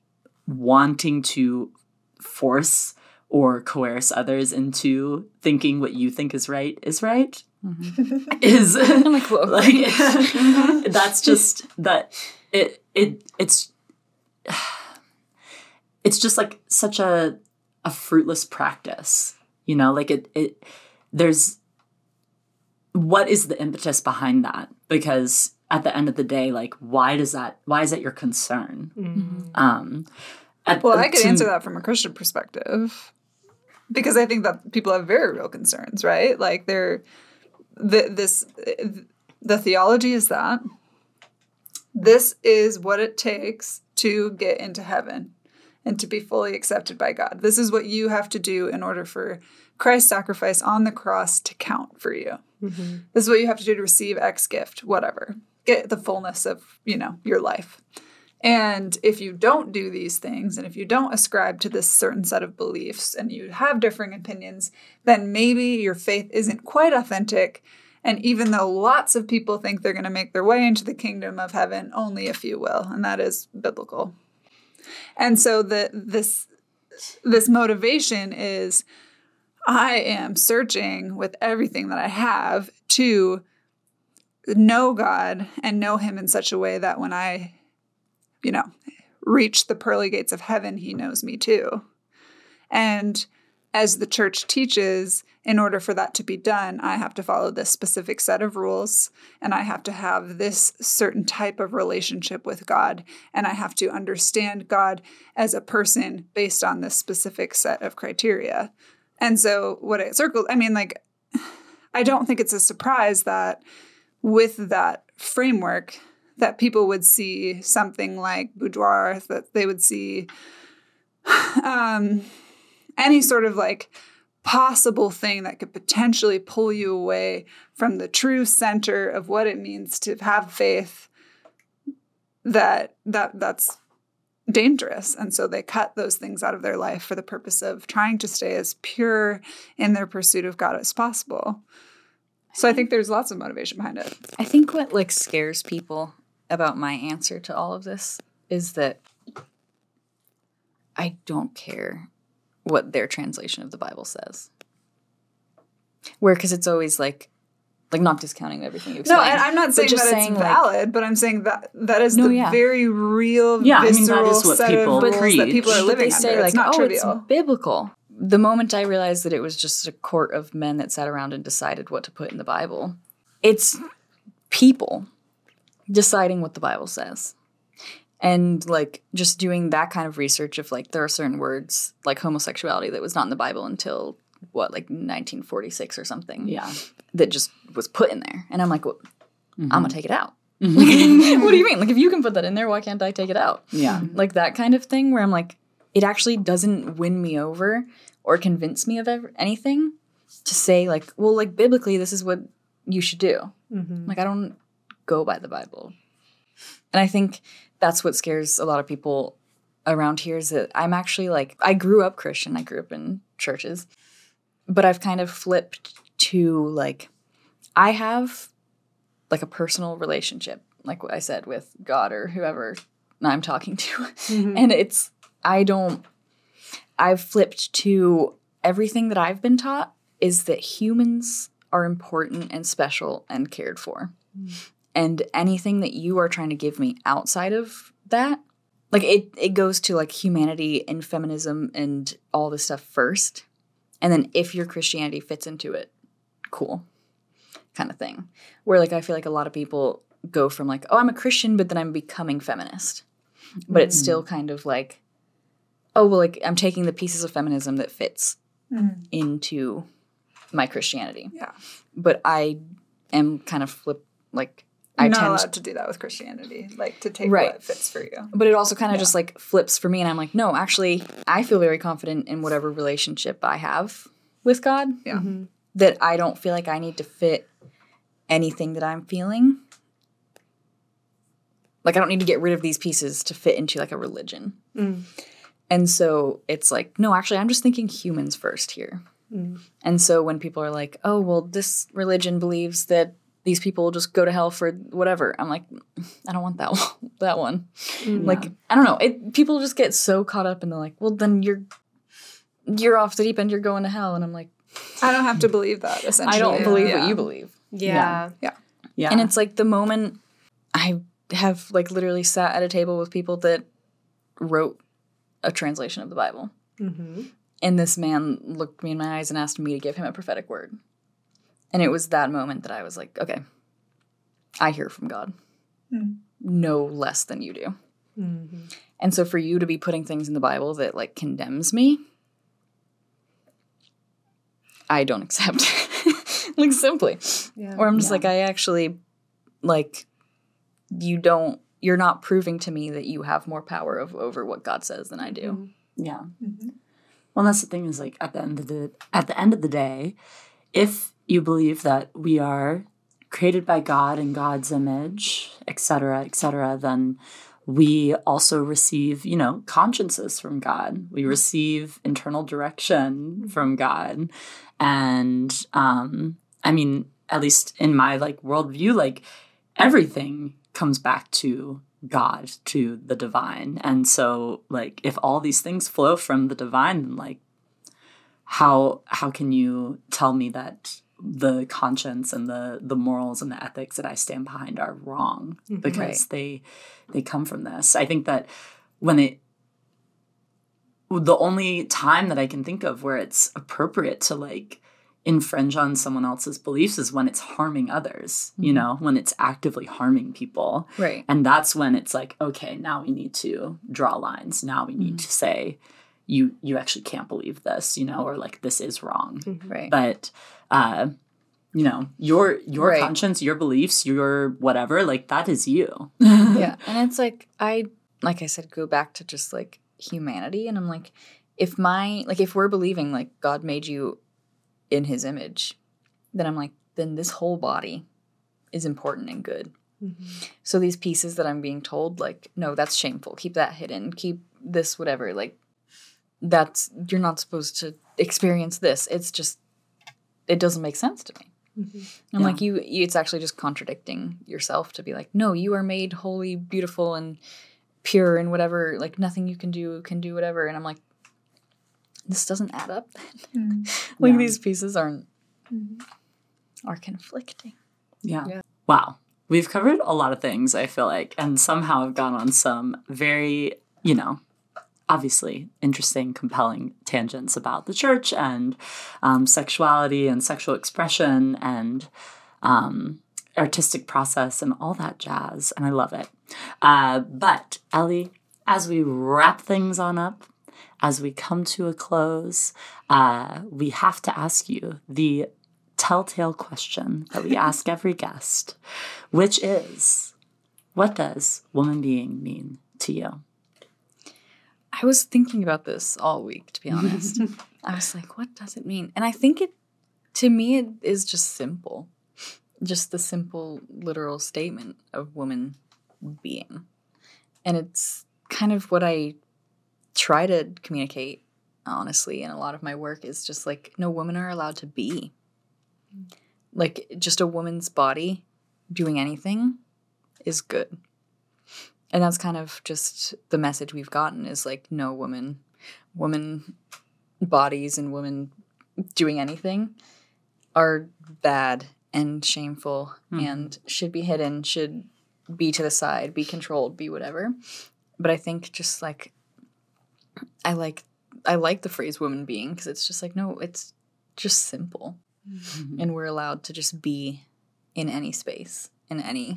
wanting to force or coerce others into thinking what you think is right is right is I'm like, whoa. like that's just that it it it's it's just like such a a fruitless practice you know? Like it it there's what is the impetus behind that? Because at the end of the day like why does that why is that your concern? Um at, Well, I could to- answer that from a Christian perspective because I think that people have very real concerns, right? Like they're the, this the theology is that this is what it takes to get into heaven and to be fully accepted by God. This is what you have to do in order for Christ's sacrifice on the cross to count for you. This is what you have to do to receive X gift, whatever. Get the fullness of, you know, your life. And if you don't do these things, and if you don't ascribe to this certain set of beliefs, and you have differing opinions, then maybe your faith isn't quite authentic. And even though lots of people think they're going to make their way into the kingdom of heaven, only a few will, and that is biblical. And so the this this motivation is I am searching with everything that I have to know God and know him in such a way that when I you know, reach the pearly gates of heaven, he knows me too. And as the church teaches, in order for that to be done, I have to follow this specific set of rules and I have to have this certain type of relationship with God. And I have to understand God as a person based on this specific set of criteria. And so, what it circled, I mean, like, I don't think it's a surprise that with that framework, that people would see something like boudoir, that they would see um, any sort of like possible thing that could potentially pull you away from the true center of what it means to have faith that that that's dangerous and so they cut those things out of their life for the purpose of trying to stay as pure in their pursuit of God as possible. So I think there's lots of motivation behind it. I think what like scares people about my answer to all of this is that I don't care what their translation of the Bible says. Where because it's always like like not discounting everything you explain. No, and I'm not saying that saying, it's like- valid, but I'm saying that that is No, the yeah. very real, Yeah, I mean, that visceral what set people of rules that people are living they say under. like, it's not oh, trivial. it's biblical. The moment I realized that it was just a court of men that sat around and decided what to put in the Bible, it's people deciding what the Bible says. And like just doing that kind of research of like there are certain words like homosexuality that was not in the Bible until what like 1946 or something. Yeah. that just was put in there, and I'm like, well, I'm Mm-hmm. gonna take it out. what do you mean? Like, if you can put that in there, why can't I take it out? Yeah. Like that kind of thing where I'm like, it actually doesn't win me over or convince me of ever, anything to say, like, well, like biblically, this is what you should do. Like, I don't go by the Bible. And I think that's what scares a lot of people around here is that I'm actually like, I grew up Christian, I grew up in churches, but I've kind of flipped to like, I have like a personal relationship, like what I said with God or whoever I'm talking to. Mm-hmm. And it's, I don't, I've flipped to everything that I've been taught is that humans are important and special and cared for. Mm. And anything that you are trying to give me outside of that, like it, it goes to like humanity and feminism and all this stuff first. And then if your Christianity fits into it, cool kind of thing. Where like I feel like a lot of people go from like, oh, I'm a Christian, but then I'm becoming feminist. But it's mm. still kind of like, oh, well, like I'm taking the pieces of feminism that fits mm. into my Christianity. Yeah. But I am kind of flip like I not tend allowed to do that with Christianity, like to take Right. what fits for you. but it also kind of just like flips for me and I'm like, no, actually, I feel very confident in whatever relationship I have with God. Yeah. Mm-hmm. That I don't feel like I need to fit anything that I'm feeling. Like I don't need to get rid of these pieces to fit into like a religion. Mm. And so it's like, no, actually, I'm just thinking humans first here. Mm. And so when people are like, oh, well, this religion believes that these people just go to hell for whatever, I'm like, I don't want that one. that one. Mm. Like, I don't know. It people just get so caught up and they're like, well, then you're you're off the deep end. You're going to hell, and I'm like, I don't have to believe that. Essentially, I don't believe Yeah. what you believe. Yeah. Yeah. Yeah. And it's like the moment I have like literally sat at a table with people that wrote a translation of the Bible. Mm-hmm. And this man looked me in my eyes and asked me to give him a prophetic word. And it was that moment that I was like, okay, I hear from God hmm. no less than you do. Mm-hmm. And so for you to be putting things in the Bible that like condemns me, I don't accept. like simply. Yeah. Or I'm just like, I actually like you don't you're not proving to me that you have more power of, over what God says than I do. Mm-hmm. Yeah. Mm-hmm. Well, that's the thing is like at the end of the at the end of the day, if you believe that we are created by God in God's image, etc., etc., then we also receive, you know, consciences from God. We receive internal direction from God, and um, I mean, at least in my like worldview, like everything comes back to God, to the divine. And so like if all these things flow from the divine, then like how how can you tell me that the conscience and the the morals and the ethics that I stand behind are wrong mm-hmm. because Right. they they come from this. I think that when it the only time that I can think of where it's appropriate to like infringe on someone else's beliefs is when it's harming others, you mm-hmm. know, when it's actively harming people. Right. And that's when it's like, okay, now we need to draw lines. Now we need mm-hmm. to say, you you actually can't believe this, you know, or like this is wrong. Right. But uh, you know, your your Right. conscience, your beliefs, your whatever, like that is you. yeah. And it's like I like I said, go back to just like humanity and I'm like, if my like if we're believing like God made you in his image, then I'm like, then this whole body is important and good. So these pieces that I'm being told, like, no, that's shameful. Keep that hidden. Keep this whatever. Like that's you're not supposed to experience this. It's just it doesn't make sense to me. Mm-hmm. I'm Yeah. like you, you it's actually just contradicting yourself to be like, no, you are made holy, beautiful and pure and whatever, like nothing you can do can do whatever. And I'm like, this doesn't add up. Mm-hmm. like Yeah. these pieces aren't mm-hmm. are conflicting. Yeah. Yeah. Wow. We've covered a lot of things, I feel like, and somehow I've gone on some very, you know, obviously interesting, compelling tangents about the church and um, sexuality and sexual expression and um, artistic process and all that jazz. And I love it. Uh, but, Ellie, as we wrap things on up, as we come to a close, uh, we have to ask you the telltale question that we ask every guest, which is what does woman being mean to you? I was thinking about this all week, to be honest. I was like, what does it mean? And I think it, to me, it is just simple. Just the simple, literal statement of woman being. And it's kind of what I try to communicate, honestly, in a lot of my work is just like, no, women are allowed to be. Mm. Like, just a woman's body doing anything is good and that's kind of just the message we've gotten is like no woman woman bodies and women doing anything are bad and shameful Mhm. and should be hidden should be to the side be controlled be whatever. But i think just like i like i like the phrase woman being because it's just like no it's just simple. And we're allowed to just be in any space in any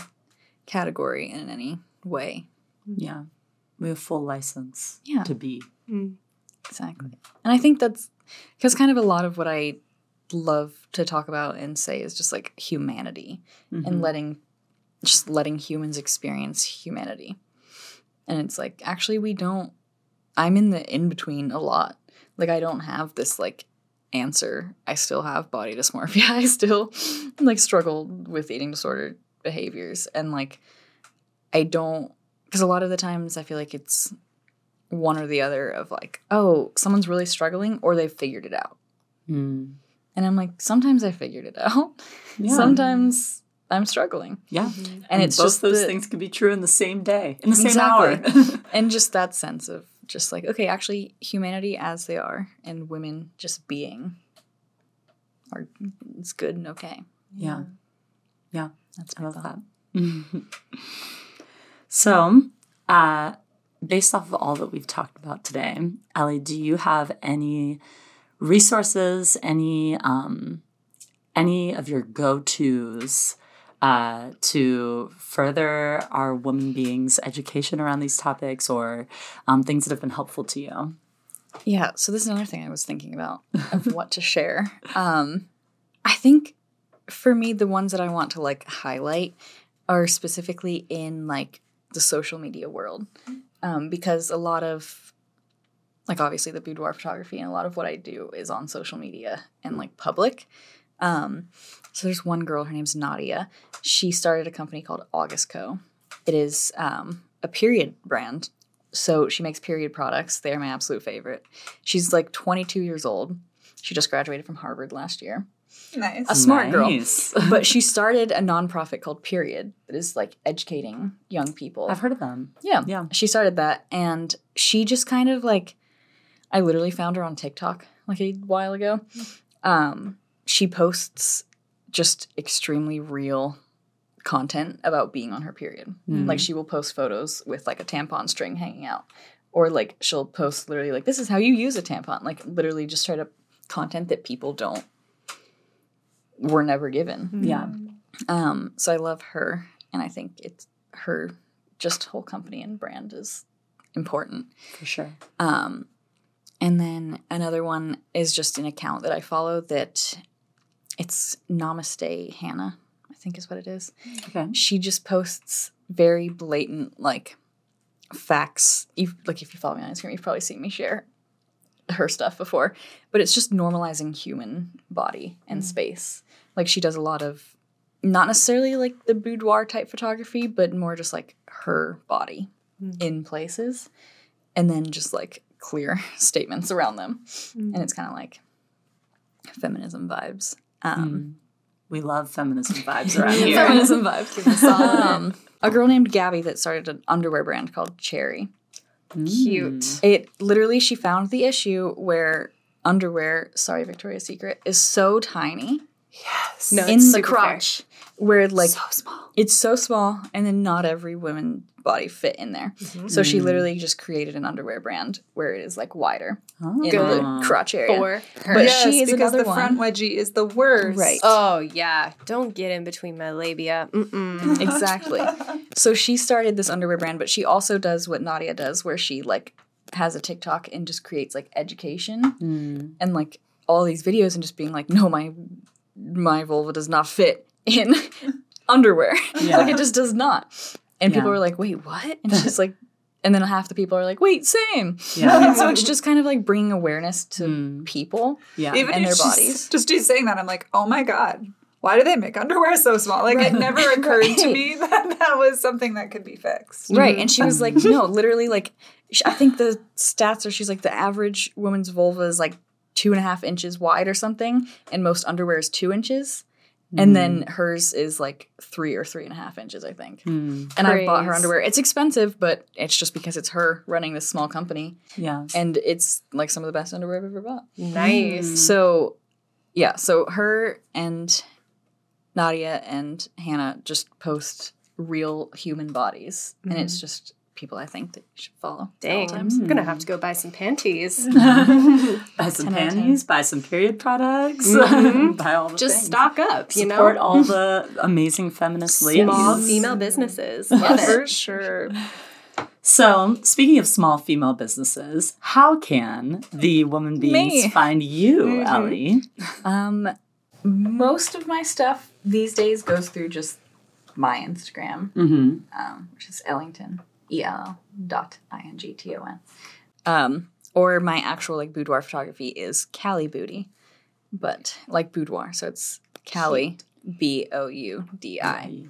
category and in any way Yeah. We have full license Yeah. to be. exactly and i think that's because kind of a lot of what i love to talk about and say is just like humanity Mhm. and letting just letting humans experience humanity and it's like actually we don't i'm in the in between a lot like i don't have this like answer i still have body dysmorphia i still like struggle with eating disorder behaviors and like i don't because a lot of the times i feel like it's one or the other of like oh someone's really struggling or they've figured it out Mm. and i'm like sometimes i figured it out Yeah. sometimes i'm struggling Yeah. and it's both just those the- things could be true in the same day, in the same hour. and just that sense of just like okay actually humanity as they are and women just being are it's good and okay yeah. Yeah. that's I my love thought. that. so, uh, based off of all that we've talked about today, Ellie, do you have any resources, any um, any of your go tos uh, to further our woman beings education around these topics, or um, things that have been helpful to you? yeah so this is another thing i was thinking about of what to share um i think for me the ones that i want to like highlight are specifically in like the social media world um, because a lot of like obviously the boudoir photography and a lot of what i do is on social media and like public. Um, so there's one girl her name's nadya. She started a company called august co. It is um, a period brand. So she makes period products. They're my absolute favorite. She's like 22 years old. She just graduated from harvard last year Nice. a smart girl Nice. but she started a nonprofit called period that is like educating young people I've heard of them. yeah. Yeah. She started that and she just kind of like I literally found her on TikTok like a while ago. Um she posts just extremely real content about being on her period. Mm. Like she will post photos with like a tampon string hanging out or like she'll post literally like this is how you use a tampon like literally just straight up content that people don't were never given. Yeah. Um, so I love her, and I think it's her just whole company and brand is important. For sure. Um, and then another one is just an account that I follow that it's Namaste Hannah, I think is what it is. Okay. She just posts very blatant like facts. You've, like if you follow me on Instagram, you've probably seen me share her stuff before, but it's just normalizing human body and space. Like she does a lot of not necessarily like the boudoir type photography, but more just like her body in places and then just like clear statements around them. And it's kind of like feminism vibes. Um, We love feminism vibes around here. feminism vibes. Um, a girl named Gabby that started an underwear brand called Cherry. Cute. Mm. It literally, she found the issue where underwear, sorry, Victoria's Secret, is so tiny No, in it's the crotch. fair. Crotch where like so small. it's so small and then not every woman body fit in there. Mm-hmm. So she mm. literally just created an underwear brand where it is like wider Oh. in Good. the crotch area. For her. But yes, she is because another the one. front wedgie is the worst. Right. Oh yeah, don't get in between my labia. Mm-mm. exactly. So she started this underwear brand, but she also does what Nadya does, where she like has a TikTok and just creates like education mm. and like all these videos and just being like, no, my my vulva does not fit in underwear. Yeah. like it just does not. And people Yeah. are like, wait, what? And she's like, and then half the people are like, wait, same. Yeah. And so it's just kind of like bringing awareness to Mm. people. Yeah. Even and their bodies. Just you saying that, I'm like, oh my god, why do they make underwear so small? Like it never occurred to me that that was something that could be fixed. Right. And she was like, no, literally, like, I think the stats are she's like, the average woman's vulva is like two and a half inches wide or something, and most underwear is two inches. And then mm-hmm. hers is like three or three and a half inches, I think. Mm. And I've bought her underwear. It's expensive, but it's just because it's her running this small company. Yeah. And it's like some of the best underwear I've ever bought. Nice. Hmm. So, yeah, so her and Nadya and Hannah just post real human bodies. And it's mm-hmm. just people I think that you should follow. Dang. I'm gonna have to go buy some panties. Buy some 10 out of 10. panties, buy some period products, buy all the Just things. stock up, you know. Support all the amazing feminist ladies. Small female businesses. Love For sure. So, speaking of small female businesses, how can the woman beings Me. find you, Ellie? Um, most of my stuff these days goes through just my Instagram, Mm-hmm. um, which is Ellington, E L L dot I N G T O N. Um, or my actual like boudoir photography is Cali Booty, but like boudoir, so it's Cali B O U D I.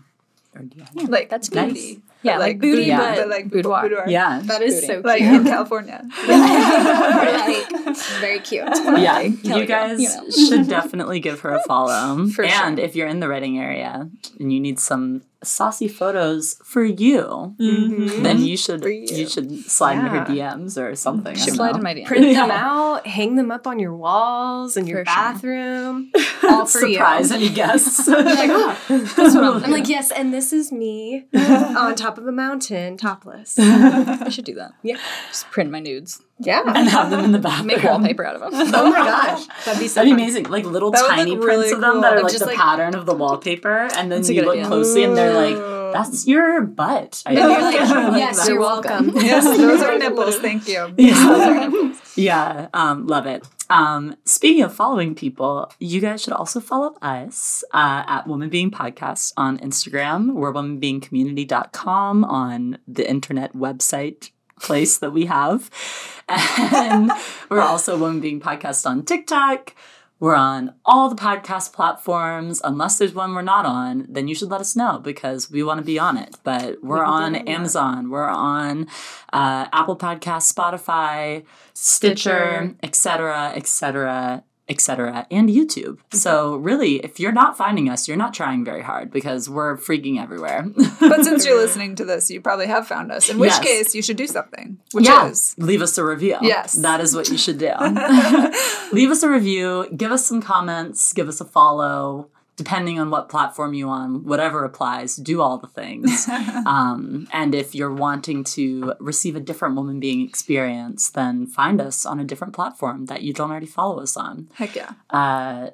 Or DI. Like That's booty. nice. Yeah, like booty, but but like boudoir. boudoir. Yeah. That is Booty. so cute. Like in California. like, very cute. yeah, Kelly you girl, guys you know. should definitely give her a follow. For and sure. if you're in the Reading area and you need some saucy photos for you, mm-hmm. then you should you. you. should slide into her DMs or something. Should slide know. in my DM. Print them out, hang them up on your walls in your For sure. bathroom. All for Surprise you. any guests. Like, oh, I'm, I'm like, yes, and this is me on top of a mountain, topless. I should do that. Yeah. Just print my nudes. Yeah. and have them in the bathroom. Make wallpaper out of them. Oh my gosh. That'd be so That'd be amazing. Like little That tiny prints really of them cool. that are like just the like- pattern of the wallpaper, and then you look idea. closely, and they're like, "That's your butt." I And you're like, think. yes, that. you're welcome. yes, those are nipples. Thank you. Yeah, yeah, um, love it. Um, speaking of following people, you guys should also follow us uh, at Woman Being Podcast on Instagram. We're womanbeingcommunity.com on the internet website place that we have. And we're also Woman Being Podcast on TikTok. We're on all the podcast platforms. Unless there's one we're not on, then you should let us know because we want to be on it. But we're on Amazon. We're on uh, Apple Podcasts, Spotify, Stitcher, etc., etc., etc., and YouTube. Mm-hmm. So really, if you're not finding us, you're not trying very hard because we're freaking everywhere. But since you're listening to this, you probably have found us. In which Yes. case, you should do something. Which Yeah. is leave us a review. Yes. That is what you should do. leave us a review, give us some comments, give us a follow, depending on what platform you on, whatever applies, do all the things. um, and if you're wanting to receive a different woman being experience, then find us on a different platform that you don't already follow us on. heck yeah. Uh,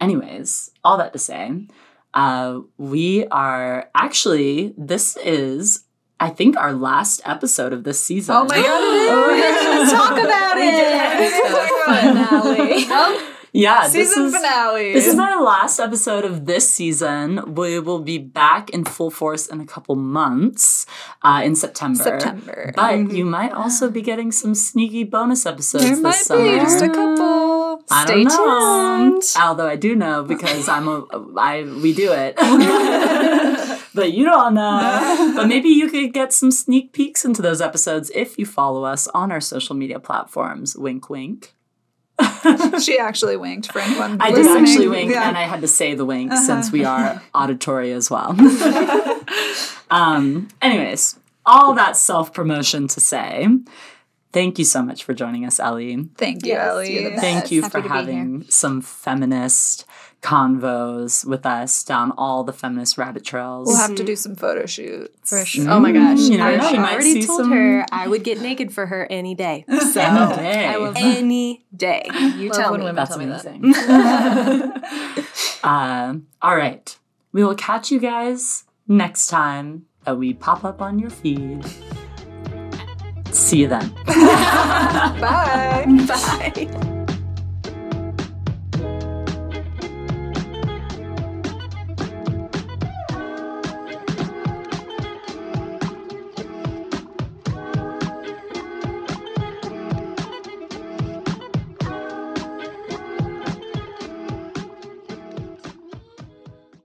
anyways, all that to say, uh, we are actually, this is, I think, our last episode of this season. Oh my god, it is. We're going to talk about it. Well, Yeah, this season is, finale. This is our last episode of this season. We will be back in full force in a couple months uh, in September. September. But you might also be getting some sneaky bonus episodes there this might summer. be just a couple. I Stay don't know. tuned. Although I do know because I'm a I we do it. but you don't know. But maybe you could get some sneak peeks into those episodes if you follow us on our social media platforms. Wink wink. She actually winked for anyone. I did actually wink Yeah. and I had to say the wink since we are auditory as well. um anyways, all that self-promotion to say. Thank you so much for joining us, Ellie. Thank you, Yes, Ellie. you're the best. Thank you Happy for having some feminist convos with us down all the feminist rabbit trails. We'll have to do some photo shoots. For sure. Oh my gosh. Mm, you I never know, you might already see told some- her I would get naked for her any day. So Any day. I love any day. You Love tell when me. women That's tell me that. amazing. uh, all right. We will catch you guys next time that we pop up on your feed. See you then. Bye. Bye.